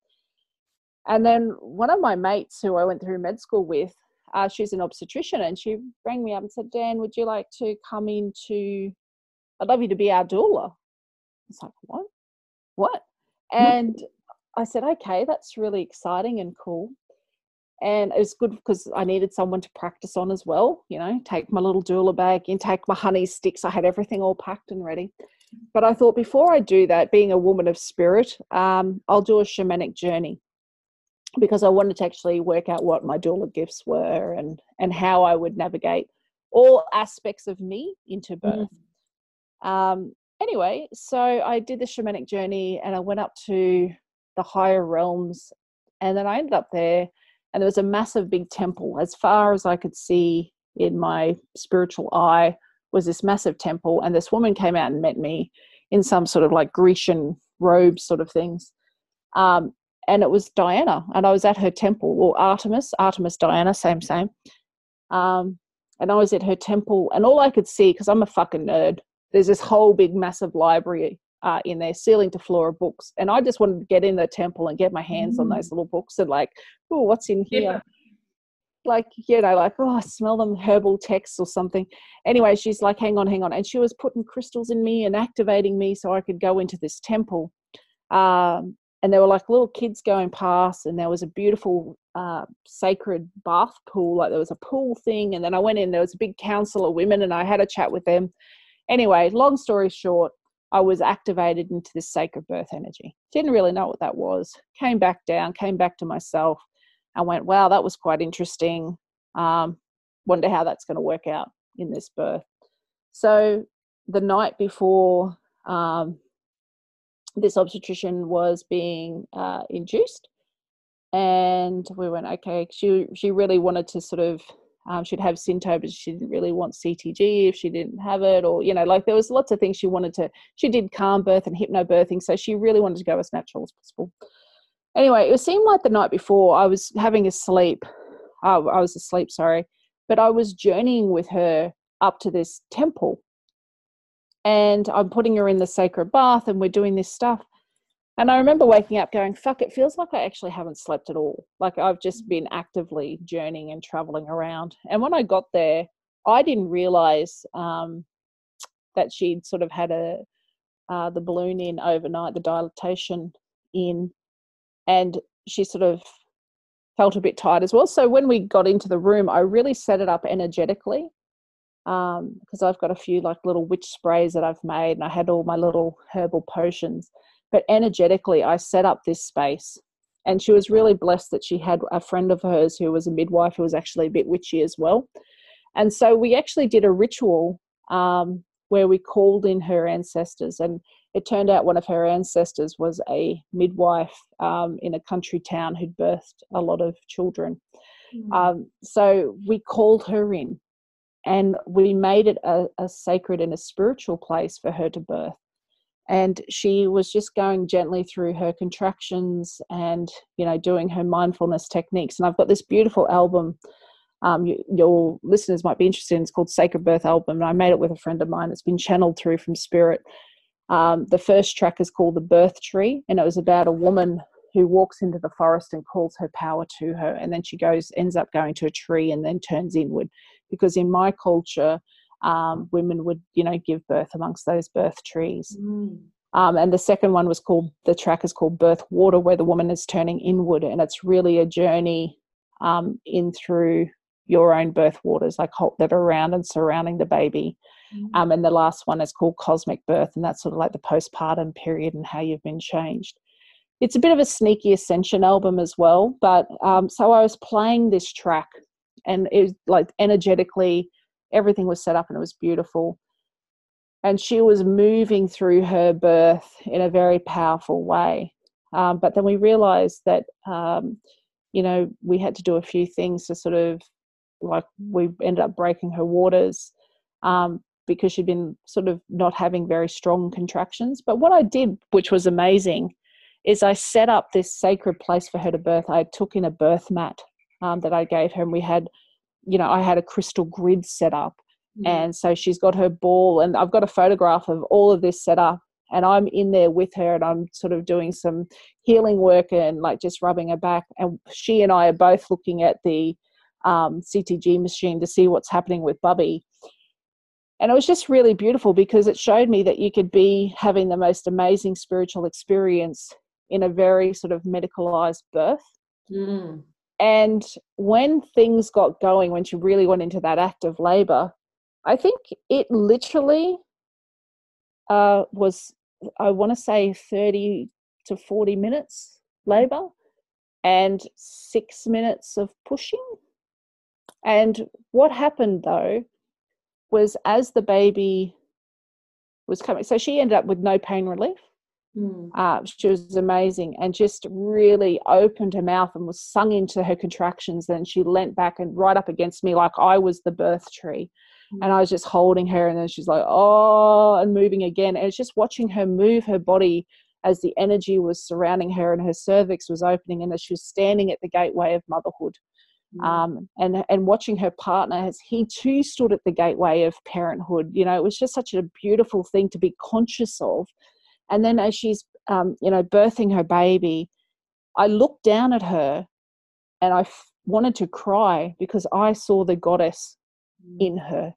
And then one of my mates who I went through med school with, uh, she's an obstetrician, and she rang me up and said, Dan, would you like to come into, I'd love you to be our doula. It's like, what? What? And I said, okay, that's really exciting and cool. And it was good because I needed someone to practice on as well. You know, take my little doula bag in, take my honey sticks. I had everything all packed and ready. But I thought before I do that, being a woman of spirit, um, I'll do a shamanic journey because I wanted to actually work out what my doula gifts were and and how I would navigate all aspects of me into birth. Mm. Um, anyway, so I did the shamanic journey and I went up to the higher realms, and then I ended up there, and there was a massive big temple as far as I could see in my spiritual eye was this massive temple, and this woman came out and met me in some sort of like Grecian robes, sort of things. Um, and it was Diana, and I was at her temple, or Artemis, Artemis Diana, same, same. Um, and I was at her temple, and all I could see, because I'm a fucking nerd, there's this whole big massive library uh, in there, ceiling to floor of books. And I just wanted to get in the temple and get my hands mm. on those little books and like, oh, what's in here? Yeah. Like, you know, like, oh, I smell them herbal texts or something. Anyway, she's like, hang on, hang on. And she was putting crystals in me and activating me so I could go into this temple. Um, and there were like little kids going past and there was a beautiful uh, sacred bath pool like there was a pool thing and then i went in there was a big council of women and i had a chat with them anyway long story short i was activated into this sacred birth energy. Didn't really know what that was. Came back down came back to myself. And went wow that was quite interesting. Um, wonder how that's going to work out in this birth. So the night before um, this obstetrician was being uh, induced and we went okay she she really wanted to sort of um, she'd have synto but she didn't really want ctg if she didn't have it or you know like there was lots of things she wanted to she did calm birth and hypnobirthing so she really wanted to go as natural as possible anyway it seemed like the night before i was having a sleep uh, i was asleep sorry but i was journeying with her up to this temple and I'm putting her in the sacred bath and we're doing this stuff. And I remember waking up going, fuck, it feels like I actually haven't slept at all. Like I've just mm. been actively journeying and traveling around. And when I got there, I didn't realize um, that she'd sort of had a uh, the balloon in overnight, the dilatation in, and she sort of felt a bit tired as well. So when we got into the room, I really set it up energetically because um, I've got a few like little witch sprays that I've made, and I had all my little herbal potions. But energetically, I set up this space, and she was really blessed that she had a friend of hers who was a midwife who was actually a bit witchy as well. And so we actually did a ritual um, where we called in her ancestors, and it turned out one of her ancestors was a midwife um, in a country town who'd birthed a lot of children. Mm. Um, so we called her in and we made it a, a sacred and a spiritual place for her to birth and she was just going gently through her contractions and you know doing her mindfulness techniques. And i've got this beautiful album um, you, your listeners might be interested in it's called sacred birth album and i made it with a friend of mine. It's been channeled through from spirit. Um, the first track is called the birth tree and it was about a woman who walks into the forest and calls her power to her and then she goes ends up going to a tree and then turns inward. Because in my culture, um, women would, you know, give birth amongst those birth trees. Mm. Um, and the second one was called, the track is called Birth Water, where the woman is turning inward. And it's really a journey um, in through your own birth waters, like that around and surrounding the baby. Mm. Um, and the last one is called Cosmic Birth, and that's sort of like the postpartum period and how you've been changed. It's a bit of a sneaky ascension album as well. But um, so I was playing this track and it was like energetically everything was set up and it was beautiful. And she was moving through her birth in a very powerful way. Um, but then we realized that um, you know we had to do a few things to sort of like we ended up breaking her waters um, because she'd been sort of not having very strong contractions. But what i did which was amazing is i set up this sacred place for her to birth. I took in a birth mat um, that I gave her, and we had, you know, I had a crystal grid set up, mm. and so she's got her ball, and I've got a photograph of all of this set up, and I'm in there with her and I'm sort of doing some healing work and like just rubbing her back. And she and I are both looking at the um, CTG machine to see what's happening with Bubby. And it was just really beautiful because it showed me that you could be having the most amazing spiritual experience in a very sort of medicalized birth. Mm. And when things got going, when she really went into that active labor, I think it literally uh, was, I want to say, 30 to 40 minutes labor and six minutes of pushing. And what happened though was as the baby was coming, so she ended up with no pain relief. Mm. Uh, she was amazing and just really opened her mouth and was sung into her contractions. Then she leant back and right up against me like I was the birth tree. Mm. And I was just holding her, and then she's like, oh, and moving again. And it's just watching her move her body as the energy was surrounding her and her cervix was opening, and as she was standing at the gateway of motherhood. Mm. Um, and and watching her partner as he too stood at the gateway of parenthood. You know, it was just such a beautiful thing to be conscious of and then as she's, um, you know, birthing her baby, I looked down at her and I f- wanted to cry because I saw the goddess in mm. her.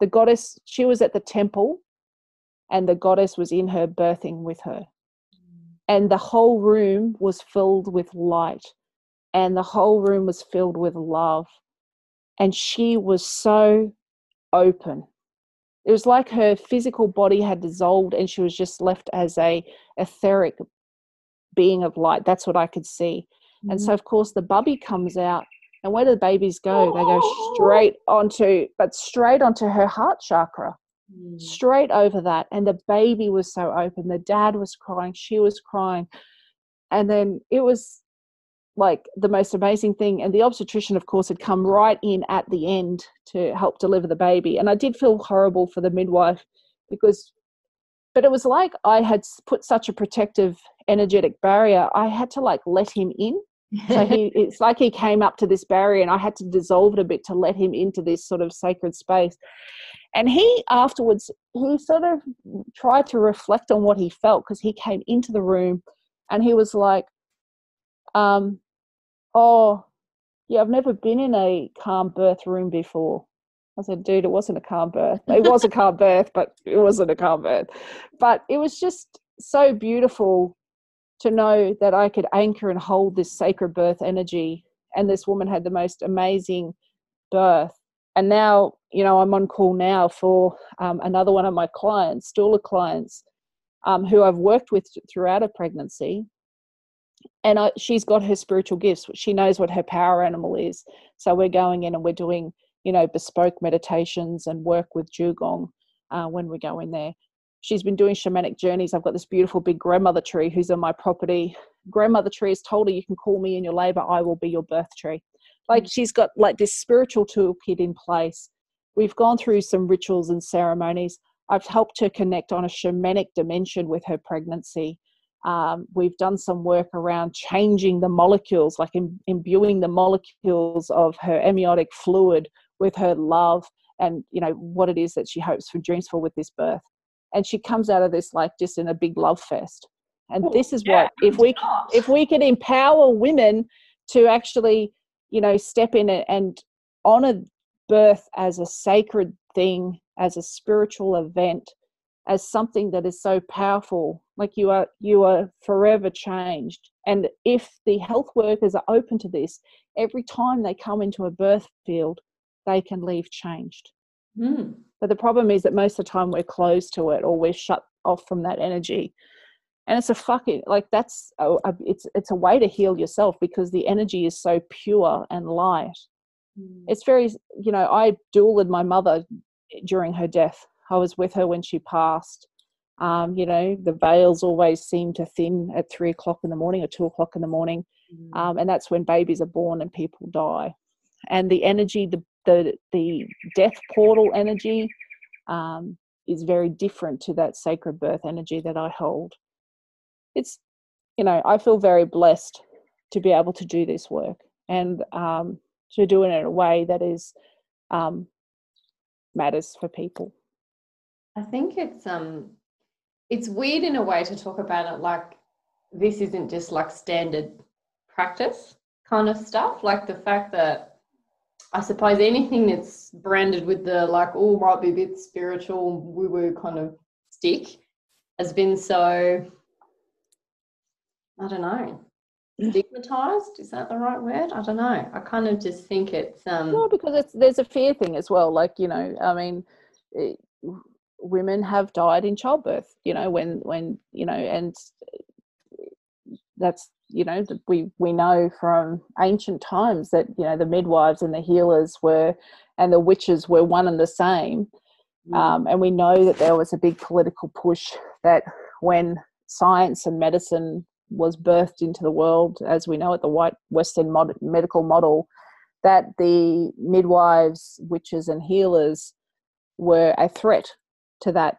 The goddess, she was at the temple and the goddess was in her birthing with her. Mm. And the whole room was filled with light and the whole room was filled with love. And she was so open it was like her physical body had dissolved and she was just left as a etheric being of light that's what i could see mm-hmm. and so mm-hmm. of course the bubby comes out and where do the babies go they go straight onto but straight onto her heart chakra mm. straight over that and the baby was so open the dad was crying she was crying and then it was like the most amazing thing. And the obstetrician, of course, had come right in at the end to help deliver the baby. And I did feel horrible for the midwife because, but it was like I had put such a protective, energetic barrier. I had to like let him in. so he, it's like he came up to this barrier and I had to dissolve it a bit to let him into this sort of sacred space. And he afterwards, he sort of tried to reflect on what he felt because he came into the room and he was like, um, Oh, yeah, I've never been in a calm birth room before. I said, dude, it wasn't a calm birth. It was a calm birth, but it wasn't a calm birth. But it was just so beautiful to know that I could anchor and hold this sacred birth energy. And this woman had the most amazing birth. And now, you know, I'm on call now for um, another one of my clients, doula clients, um, who I've worked with throughout a pregnancy and I, she's got her spiritual gifts she knows what her power animal is. So we're going in and we're doing you know bespoke meditations and work with dugong uh, when we go in there. She's been doing shamanic journeys. I've got this beautiful big grandmother tree who's on my property. Grandmother tree has told her you can call me in your labor i will be your birth tree. Like she's got like this spiritual toolkit in place. We've gone through some rituals and ceremonies. I've helped her connect on a shamanic dimension with her pregnancy um, we've done some work around changing the molecules, like Im- imbuing the molecules of her amniotic fluid with her love and you know what it is that she hopes for, dreams for with this birth. And she comes out of this like just in a big love fest. And Ooh, this is yeah, what if we if we could empower women to actually you know step in and honor birth as a sacred thing, as a spiritual event, as something that is so powerful like you are you are forever changed. And if the health workers are open to this every time they come into a birth field they can leave changed. Mm. but the problem is that most of the time we're closed to it or we're shut off from that energy. And it's a fucking like that's a, a, it's it's a way to heal yourself because the energy is so pure and light. Mm. it's very you know i doulaed my mother during her death I was with her when she passed. Um, you know, the veils always seem to thin at three o'clock in the morning or two o'clock in the morning. Mm. Um, and that's when babies are born and people die. And the energy, the the, the death portal energy, um, is very different to that sacred birth energy that I hold. It's, you know, I feel very blessed to be able to do this work and um, to do it in a way that is um, matters for people. I think it's um it's weird in a way to talk about it like this isn't just like standard practice kind of stuff. Like the fact that I suppose anything that's branded with the like, oh, might be a bit spiritual, woo woo kind of stick has been so, I don't know, stigmatized. Is that the right word? I don't know. I kind of just think it's. um because it's, there's a fear thing as well. Like, you know, I mean, it, women have died in childbirth, you know, when, when, you know, and that's you know we we know from ancient times that you know the midwives and the healers were and the witches were one and the same mm. um, and we know that there was a big political push that when science and medicine was birthed into the world as we know it the white western mod- medical model that the midwives witches and healers were a threat to that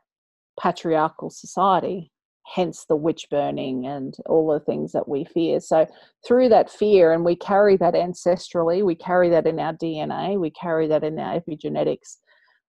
patriarchal society hence the witch burning and all the things that we fear. So, through that fear, and we carry that ancestrally, we carry that in our DNA, we carry that in our epigenetics.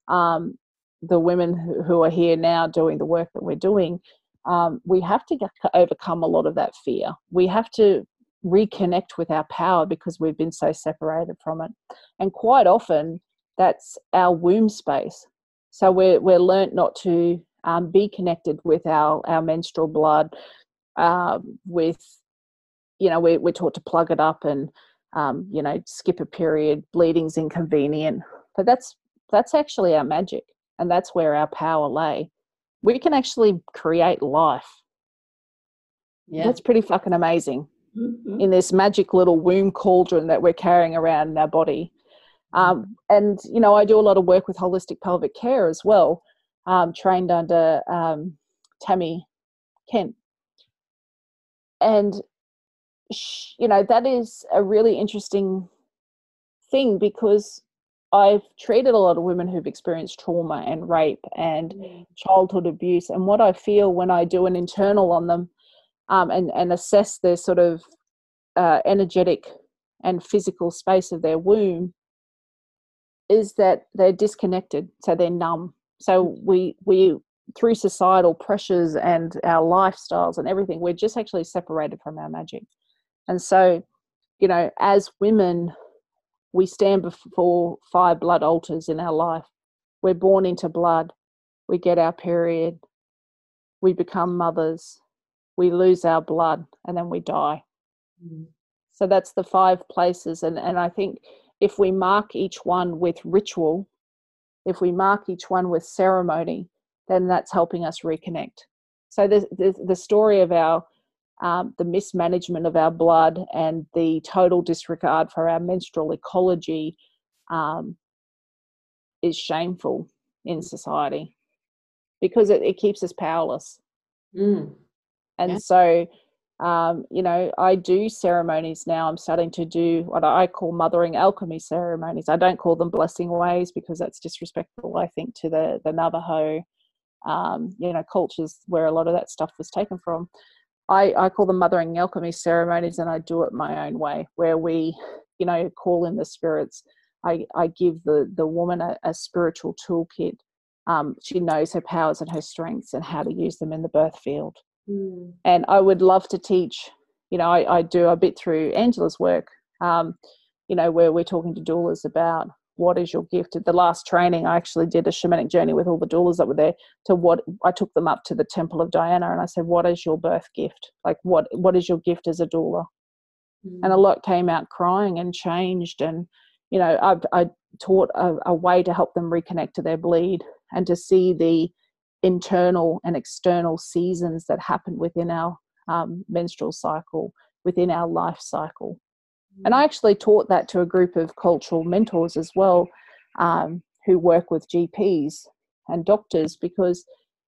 Um, the women who, are here now doing the work that we're doing, um, we have to get, overcome a lot of that fear. We have to reconnect with our power because we've been so separated from it. And quite often, that's our womb space. So we're, we're learnt not to um, be connected with our, our menstrual blood, uh, with, you know, we're, we're taught to plug it up and, um, you know, skip a period, bleeding's inconvenient. But that's, that's actually our magic and that's where our power lay. We can actually create life. Yeah. That's pretty fucking amazing. Mm-hmm. In this magic little womb cauldron that we're carrying around in our body. Um, and you know, I do a lot of work with holistic pelvic care as well um, trained under um, Tami Kent. And, you know, that is a really interesting thing because I've treated a lot of women who've experienced trauma and rape and mm. childhood abuse. And what I feel when I do an internal on them um, and, and assess their sort of uh, energetic and physical space of their womb is that they're disconnected. So they're numb. So we we through societal pressures and our lifestyles and everything, we're just actually separated from our magic. And so, you know, as women, we stand before five blood altars in our life. We're born into blood, we get our period, we become mothers, we lose our blood, and then we die. Mm-hmm. So that's the five places. And, and I think if we mark each one with ritual, if we mark each one with ceremony, then that's helping us reconnect. So the the, the story of our um, the mismanagement of our blood and the total disregard for our menstrual ecology um, is shameful in society because it, it keeps us powerless. Mm. And yeah. so um, you know, I do ceremonies now. I'm starting to do what I call mothering alchemy ceremonies. I don't call them blessing ways because that's disrespectful, I think, to the, the Navajo, um, you know, cultures where a lot of that stuff was taken from. I, I call them mothering alchemy ceremonies and I do it my own way, where we, you know, call in the spirits. I, I give the, the woman a, a spiritual toolkit. Um, she knows her powers and her strengths and how to use them in the birth field. Mm. And I would love to teach, you know, I, I do a bit through Angela's work, um, you know, where we're talking to doulas about what is your gift. At the last training, I actually did a shamanic journey with all the doulas that were there to what I took them up to the temple of Diana and I said, what is your birth gift? Like, what, what is your gift as a doula? Mm. And a lot came out crying and changed. And, you know, I, I taught a, a way to help them reconnect to their bleed and to see the internal and external seasons that happen within our um, menstrual cycle, within our life cycle. And I mm. actually taught that to a group of cultural mentors as well, um, who work with GPs and doctors because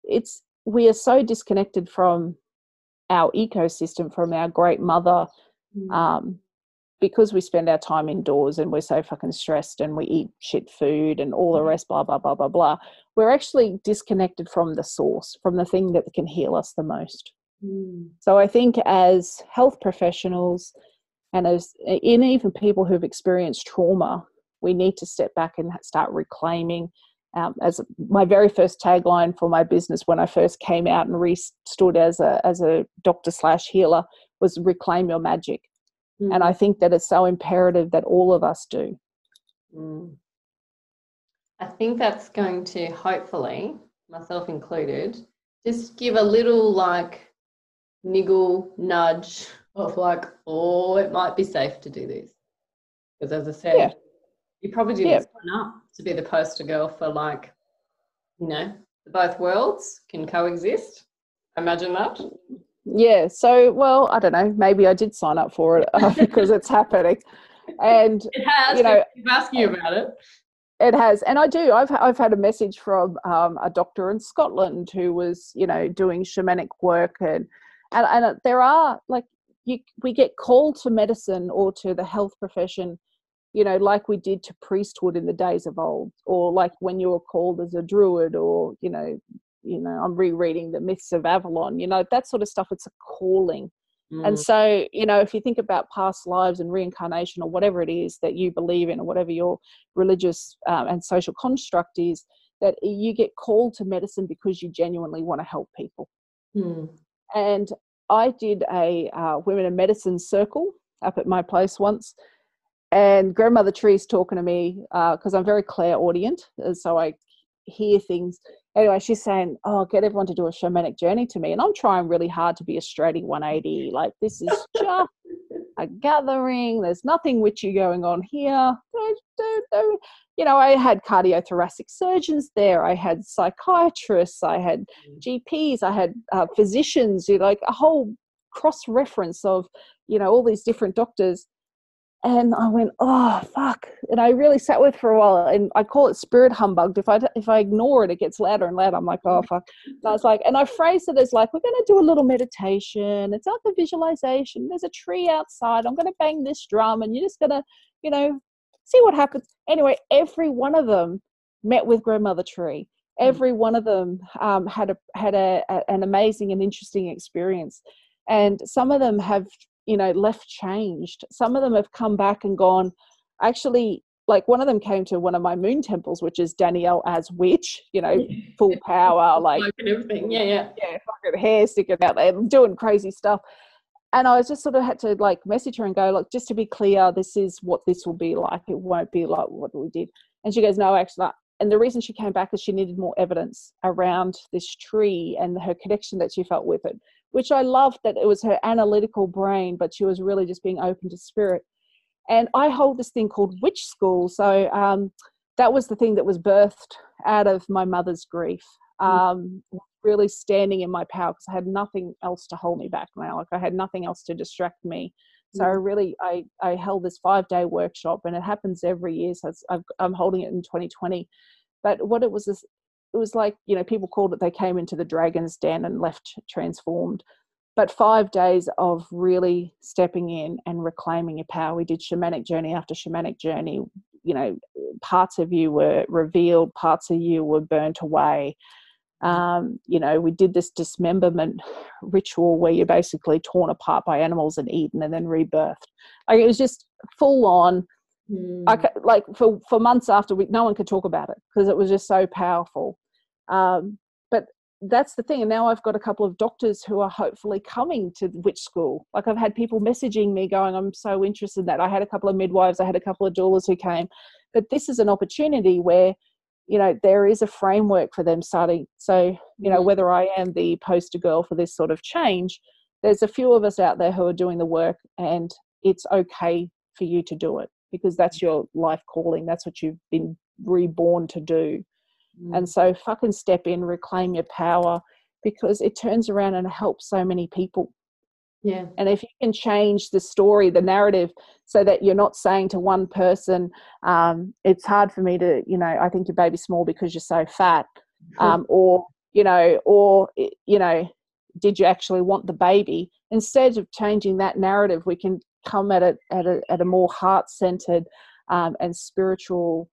it's we are so disconnected from our ecosystem, from our great mother, mm. um, because we spend our time indoors and we're so fucking stressed and we eat shit food and all the mm-hmm. rest, blah, blah, blah, blah, blah, we're actually disconnected from the source, from the thing that can heal us the most. Mm. So I think as health professionals and as and even people who've experienced trauma, we need to step back and start reclaiming um, as my very first tagline for my business when I first came out and re stood as a as a doctor slash healer was reclaim your magic. Mm. And I think that it's so imperative that all of us do. Mm. I think that's going to hopefully, myself included, just give a little like niggle nudge of like, oh, it might be safe to do this. Because as I said, yeah. you probably didn't yeah. sign up to be the poster girl for like, you know, both worlds can coexist. Imagine that. Yeah. So, well, I don't know. Maybe I did sign up for it uh, because it's happening. And it has. You know, keep asking you about it. It has, and I do. I've I've had a message from um, a doctor in Scotland who was, you know, doing shamanic work, and and and there are like you, we get called to medicine or to the health profession you know, like we did to priesthood in the days of old, or like when you were called as a druid, or you know, you know, I'm rereading the myths of Avalon, you know, that sort of stuff. It's a calling. Mm. And so, you know, if you think about past lives and reincarnation or whatever it is that you believe in, or whatever your religious um, and social construct is, that you get called to medicine because you genuinely want to help people. Mm. And I did a uh, women in medicine circle up at my place once, and grandmother tree's talking to me because uh, i'm very clairaudient and so i hear things anyway she's saying oh get everyone to do a shamanic journey to me and i'm trying really hard to be a straighty 180 like this is just a gathering. There's nothing witchy going on here. You know i had cardiothoracic surgeons there. I had psychiatrists. I had mm. gps i had uh, physicians you know, like a whole cross reference of you know all these different doctors and I went, oh fuck! And I really sat with for a while, and I call it spirit humbugged. If I if I ignore it, it gets louder and louder. I'm like, oh fuck! And I was like, and I phrased it as like, we're going to do a little meditation. It's like a visualization. There's a tree outside. I'm going to bang this drum, and you're just going to, you know, see what happens. Anyway, every one of them met with grandmother tree. Mm. Every one of them um, had a had a, a an amazing and interesting experience, and some of them have you know left changed. Some of them have come back and gone actually like one of them came to one of my moon temples which is danielle as witch you know full power like everything. Yeah yeah. Yeah fucking hair sticking out there doing crazy stuff. And i was just sort of had to like message her and go look just to be clear this is what this will be like. It won't be like what we did. And she goes no actually and the reason she came back is she needed more evidence around this tree and her connection that she felt with it which I loved that it was her analytical brain, but she was really just being open to spirit. And I hold this thing called Witch School. So um, that was the thing that was birthed out of my mother's grief. Mm. Um, really standing in my power because I had nothing else to hold me back now. Like I had nothing else to distract me. So I mm. really, I, I held this five day workshop and it happens every year. So i am holding it in 2020. But what it was is it was like you know people called it they came into the dragon's den and left transformed. But five days of really stepping in and reclaiming your power. We did shamanic journey after shamanic journey. You know parts of you were revealed parts of you were burnt away. Um, you know we did this dismemberment ritual where you're basically torn apart by animals and eaten and then rebirthed. Like it was just full on. Mm. I, like for, for months after we no one could talk about it because it was just so powerful um, but that's the thing. And now I've got a couple of doctors who are hopefully coming to witch school. Like I've had people messaging me going, I'm so interested in that. I had a couple of midwives, I had a couple of doulas who came. But this is an opportunity where, you know, there is a framework for them starting. So, you know, mm-hmm. whether I am the poster girl for this sort of change, there's a few of us out there who are doing the work and it's okay for you to do it because that's your life calling. That's what you've been reborn to do. Mm. And so fucking step in, reclaim your power because it turns around and helps so many people. Yeah. And if you can change the story, the narrative, so that you're not saying to one person, um, it's hard for me to, you know, I think your baby's small because you're so fat. Um, or, you know, or, you know, did you actually want the baby? Instead of changing that narrative, we can come at it at a, at a more heart centered um, and spiritual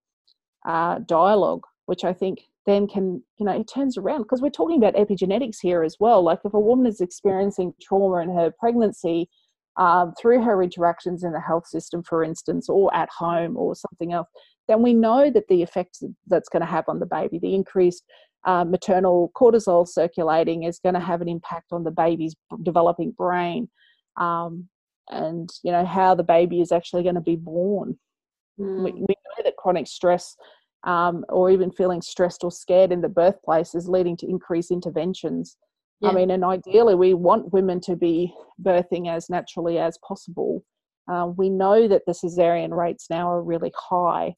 uh, dialogue which I think then can, you know, it turns around because we're talking about epigenetics here as well. Like if a woman is experiencing trauma in her pregnancy um, through her interactions in the health system, for instance, or at home or something else, then we know that the effects that's going to have on the baby, the increased uh, maternal cortisol circulating is going to have an impact on the baby's developing brain um, and you know how the baby is actually going to be born mm. we, we, know that chronic stress um, or even feeling stressed or scared in the birthplace is leading to increased interventions. Yeah. i mean and ideally we want women to be birthing as naturally as possible. Uh, we know that the cesarean rates now are really high.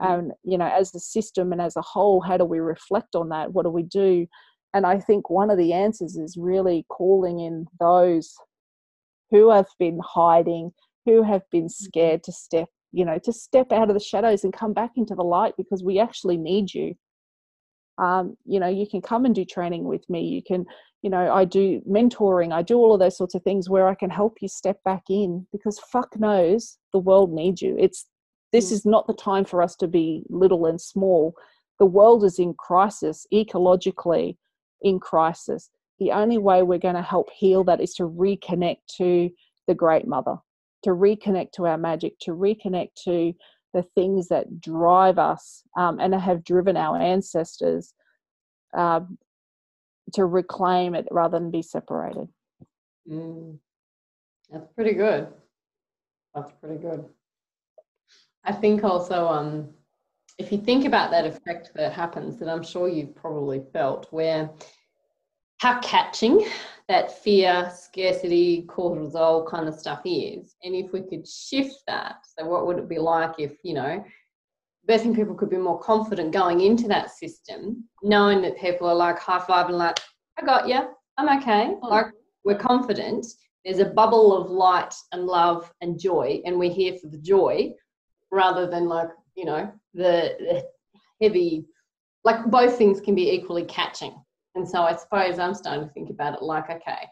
And you know as a system and as a whole how do we reflect on that? What do we do? And i think one of the answers is really calling in those who have been hiding who have been mm-hmm. scared to step you know to step out of the shadows and come back into the light because we actually need you um, you know you can come and do training with me you can you know i do mentoring i do all of those sorts of things where i can help you step back in because fuck knows the world needs you it's this mm. is not the time for us to be little and small. The world is in crisis, ecologically in crisis. The only way we're going to help heal that is to reconnect to the Great Mother, to reconnect to our magic, to reconnect to the things that drive us um, and have driven our ancestors uh, to reclaim it rather than be separated. Mm. That's pretty good. That's pretty good. I think also, um, if you think about that effect that happens, that I'm sure you've probably felt, where how catching that fear, scarcity, cortisol kind of stuff is. And if we could shift that, so what would it be like if, you know, birthing people could be more confident going into that system, knowing that people are like high five and like, I got you, I'm okay. Hmm. Like, we're confident. There's a bubble of light and love and joy, and we're here for the joy rather than like you know the, the heavy like both things can be equally catching and so i suppose i'm starting to think about it like okay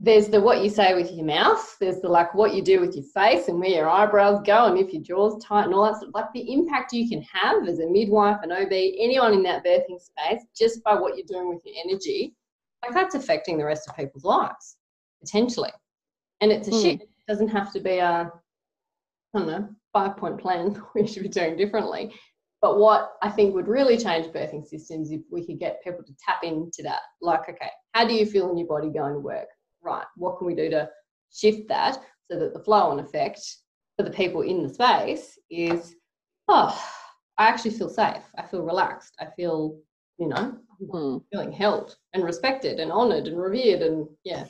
there's the what you say with your mouth there's the like what you do with your face and where your eyebrows go and if your jaw's tight and all that stuff like the impact you can have as a midwife an ob anyone in that birthing space just by what you're doing with your energy like that's affecting the rest of people's lives potentially and it's a mm. shit it doesn't have to be a I don't know, five point plan we should be doing differently. But what I think would really change birthing systems if we could get people to tap into that. Like, okay, how do you feel in your body going to work? Right, what can we do to shift that so that the flow on effect for the people in the space is, oh, I actually feel safe. I feel relaxed. I feel, you know, mm. feeling held and respected and honored and revered and yeah.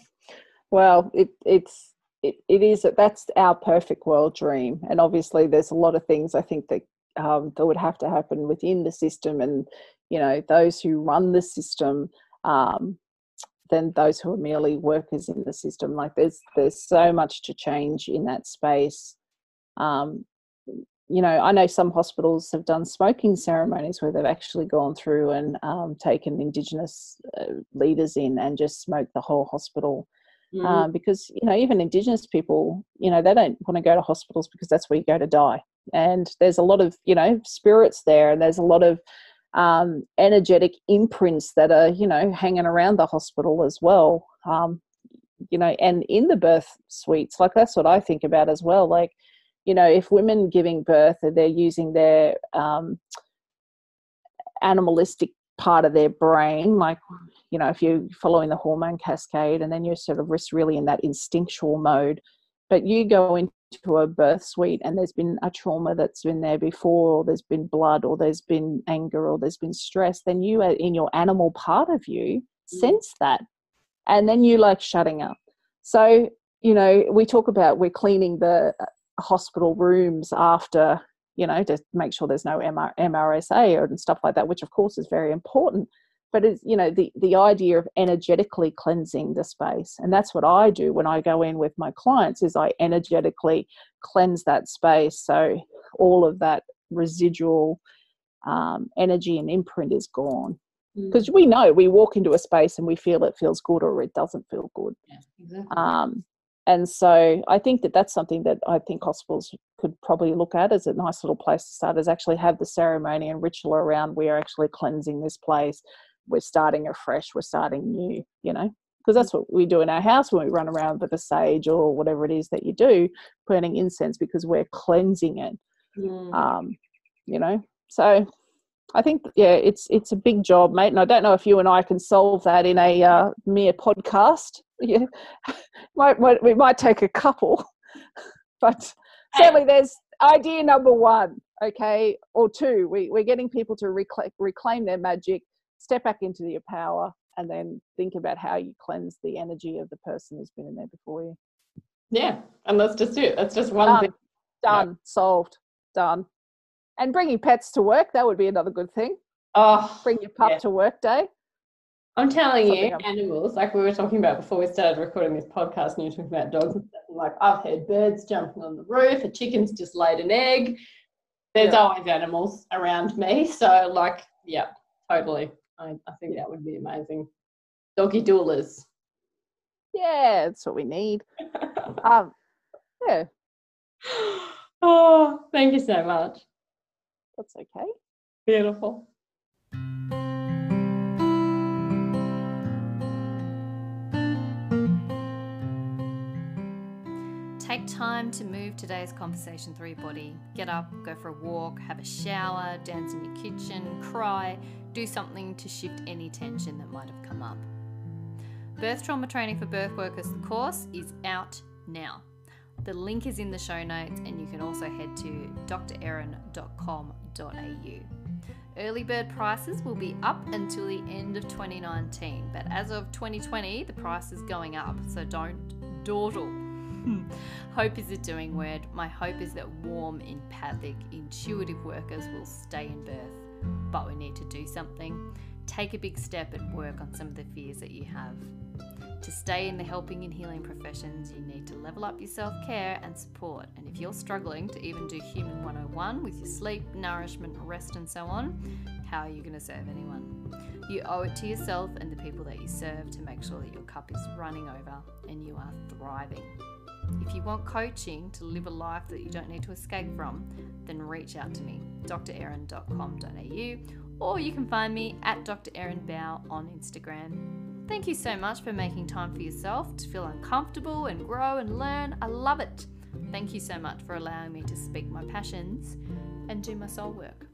Well, it, it's it, it is that's our perfect world dream and obviously there's a lot of things i think that um, that would have to happen within the system and you know those who run the system um, than those who are merely workers in the system. Like there's there's so much to change in that space. Um, you know i know some hospitals have done smoking ceremonies where they've actually gone through and um, taken indigenous uh, leaders in and just smoked the whole hospital. Mm. um, because you know even indigenous people you know they don't want to go to hospitals because that's where you go to die and there's a lot of you know spirits there and there's a lot of um, energetic imprints that are you know hanging around the hospital as well um, you know and in the birth suites like that's what i think about as well like you know if women giving birth they're using their um, animalistic part of their brain like you know if you're following the hormone cascade and then you're sort of really in that instinctual mode but you go into a birth suite and there's been a trauma that's been there before or there's been blood or there's been anger or there's been stress then you in your animal part of you mm. sense that. And then you like shutting up. So you know we talk about we're cleaning the uh, hospital rooms after you know to make sure there's no MR, mrsa and stuff like that which of course is very important but it's you know the the idea of energetically cleansing the space and that's what i do when i go in with my clients is i energetically cleanse that space so all of that residual um, energy and imprint is gone because mm. we know we walk into a space and we feel it feels good or it doesn't feel good yeah, exactly. um, and so i think that that's something that i think hospitals could probably look at as a nice little place to start is actually have the ceremony and ritual around we're actually cleansing this place we're starting afresh, we're starting new, you know, because that's what we do in our house when we run around with a sage or whatever it is that you do, burning incense because we're cleansing it. Mm. Um, you know. So I think yeah, it's it's a big job, mate, and I don't know if you and I can solve that in a uh, mere podcast. Yeah, might, might, we might take a couple, but certainly there's idea number one, okay, or two. We we're getting people to reclaim, reclaim their magic, step back into your power, and then think about how you cleanse the energy of the person who's been in there before you. Yeah, and that's just it. That's just one done, thing. Done, yeah. solved, done. And bringing pets to work, that would be another good thing. Oh, bring your pup yeah. to work day. I'm telling Something you, animals, like we were talking about before we started recording this podcast, and you were talking about dogs and stuff. like, I've heard birds jumping on the roof, a chicken's just laid an egg. There's yeah. always animals around me. So, like, yeah, totally. I, I think that would be amazing. Doggy doulas. Yeah, that's what we need. um, yeah. Oh, thank you so much. That's okay. Beautiful. Time to move today's conversation through your body. Get up, go for a walk, have a shower, dance in your kitchen, cry, do something to shift any tension that might have come up. Birth Trauma Training for Birth Workers, the course, is out now. The link is in the show notes, and you can also head to drerin.com.au. Early bird prices will be up until the end of 2019, but as of 2020, the price is going up, so don't dawdle. Hmm. hope is a doing word. My hope is that warm, empathic, intuitive workers will stay in birth. But we need to do something. Take a big step and work on some of the fears that you have. To stay in the helping and healing professions, you need to level up your self care and support. And if you're struggling to even do Human 101 with your sleep, nourishment, rest, and so on, how are you going to serve anyone? You owe it to yourself and the people that you serve to make sure that your cup is running over and you are thriving. If you want coaching to live a life that you don't need to escape from, then reach out to me, drerin.com.au, or you can find me at Dr. On Instagram. Thank you so much for making time for yourself to feel uncomfortable and grow and learn. I love it. Thank you so much for allowing me to speak my passions and do my soul work.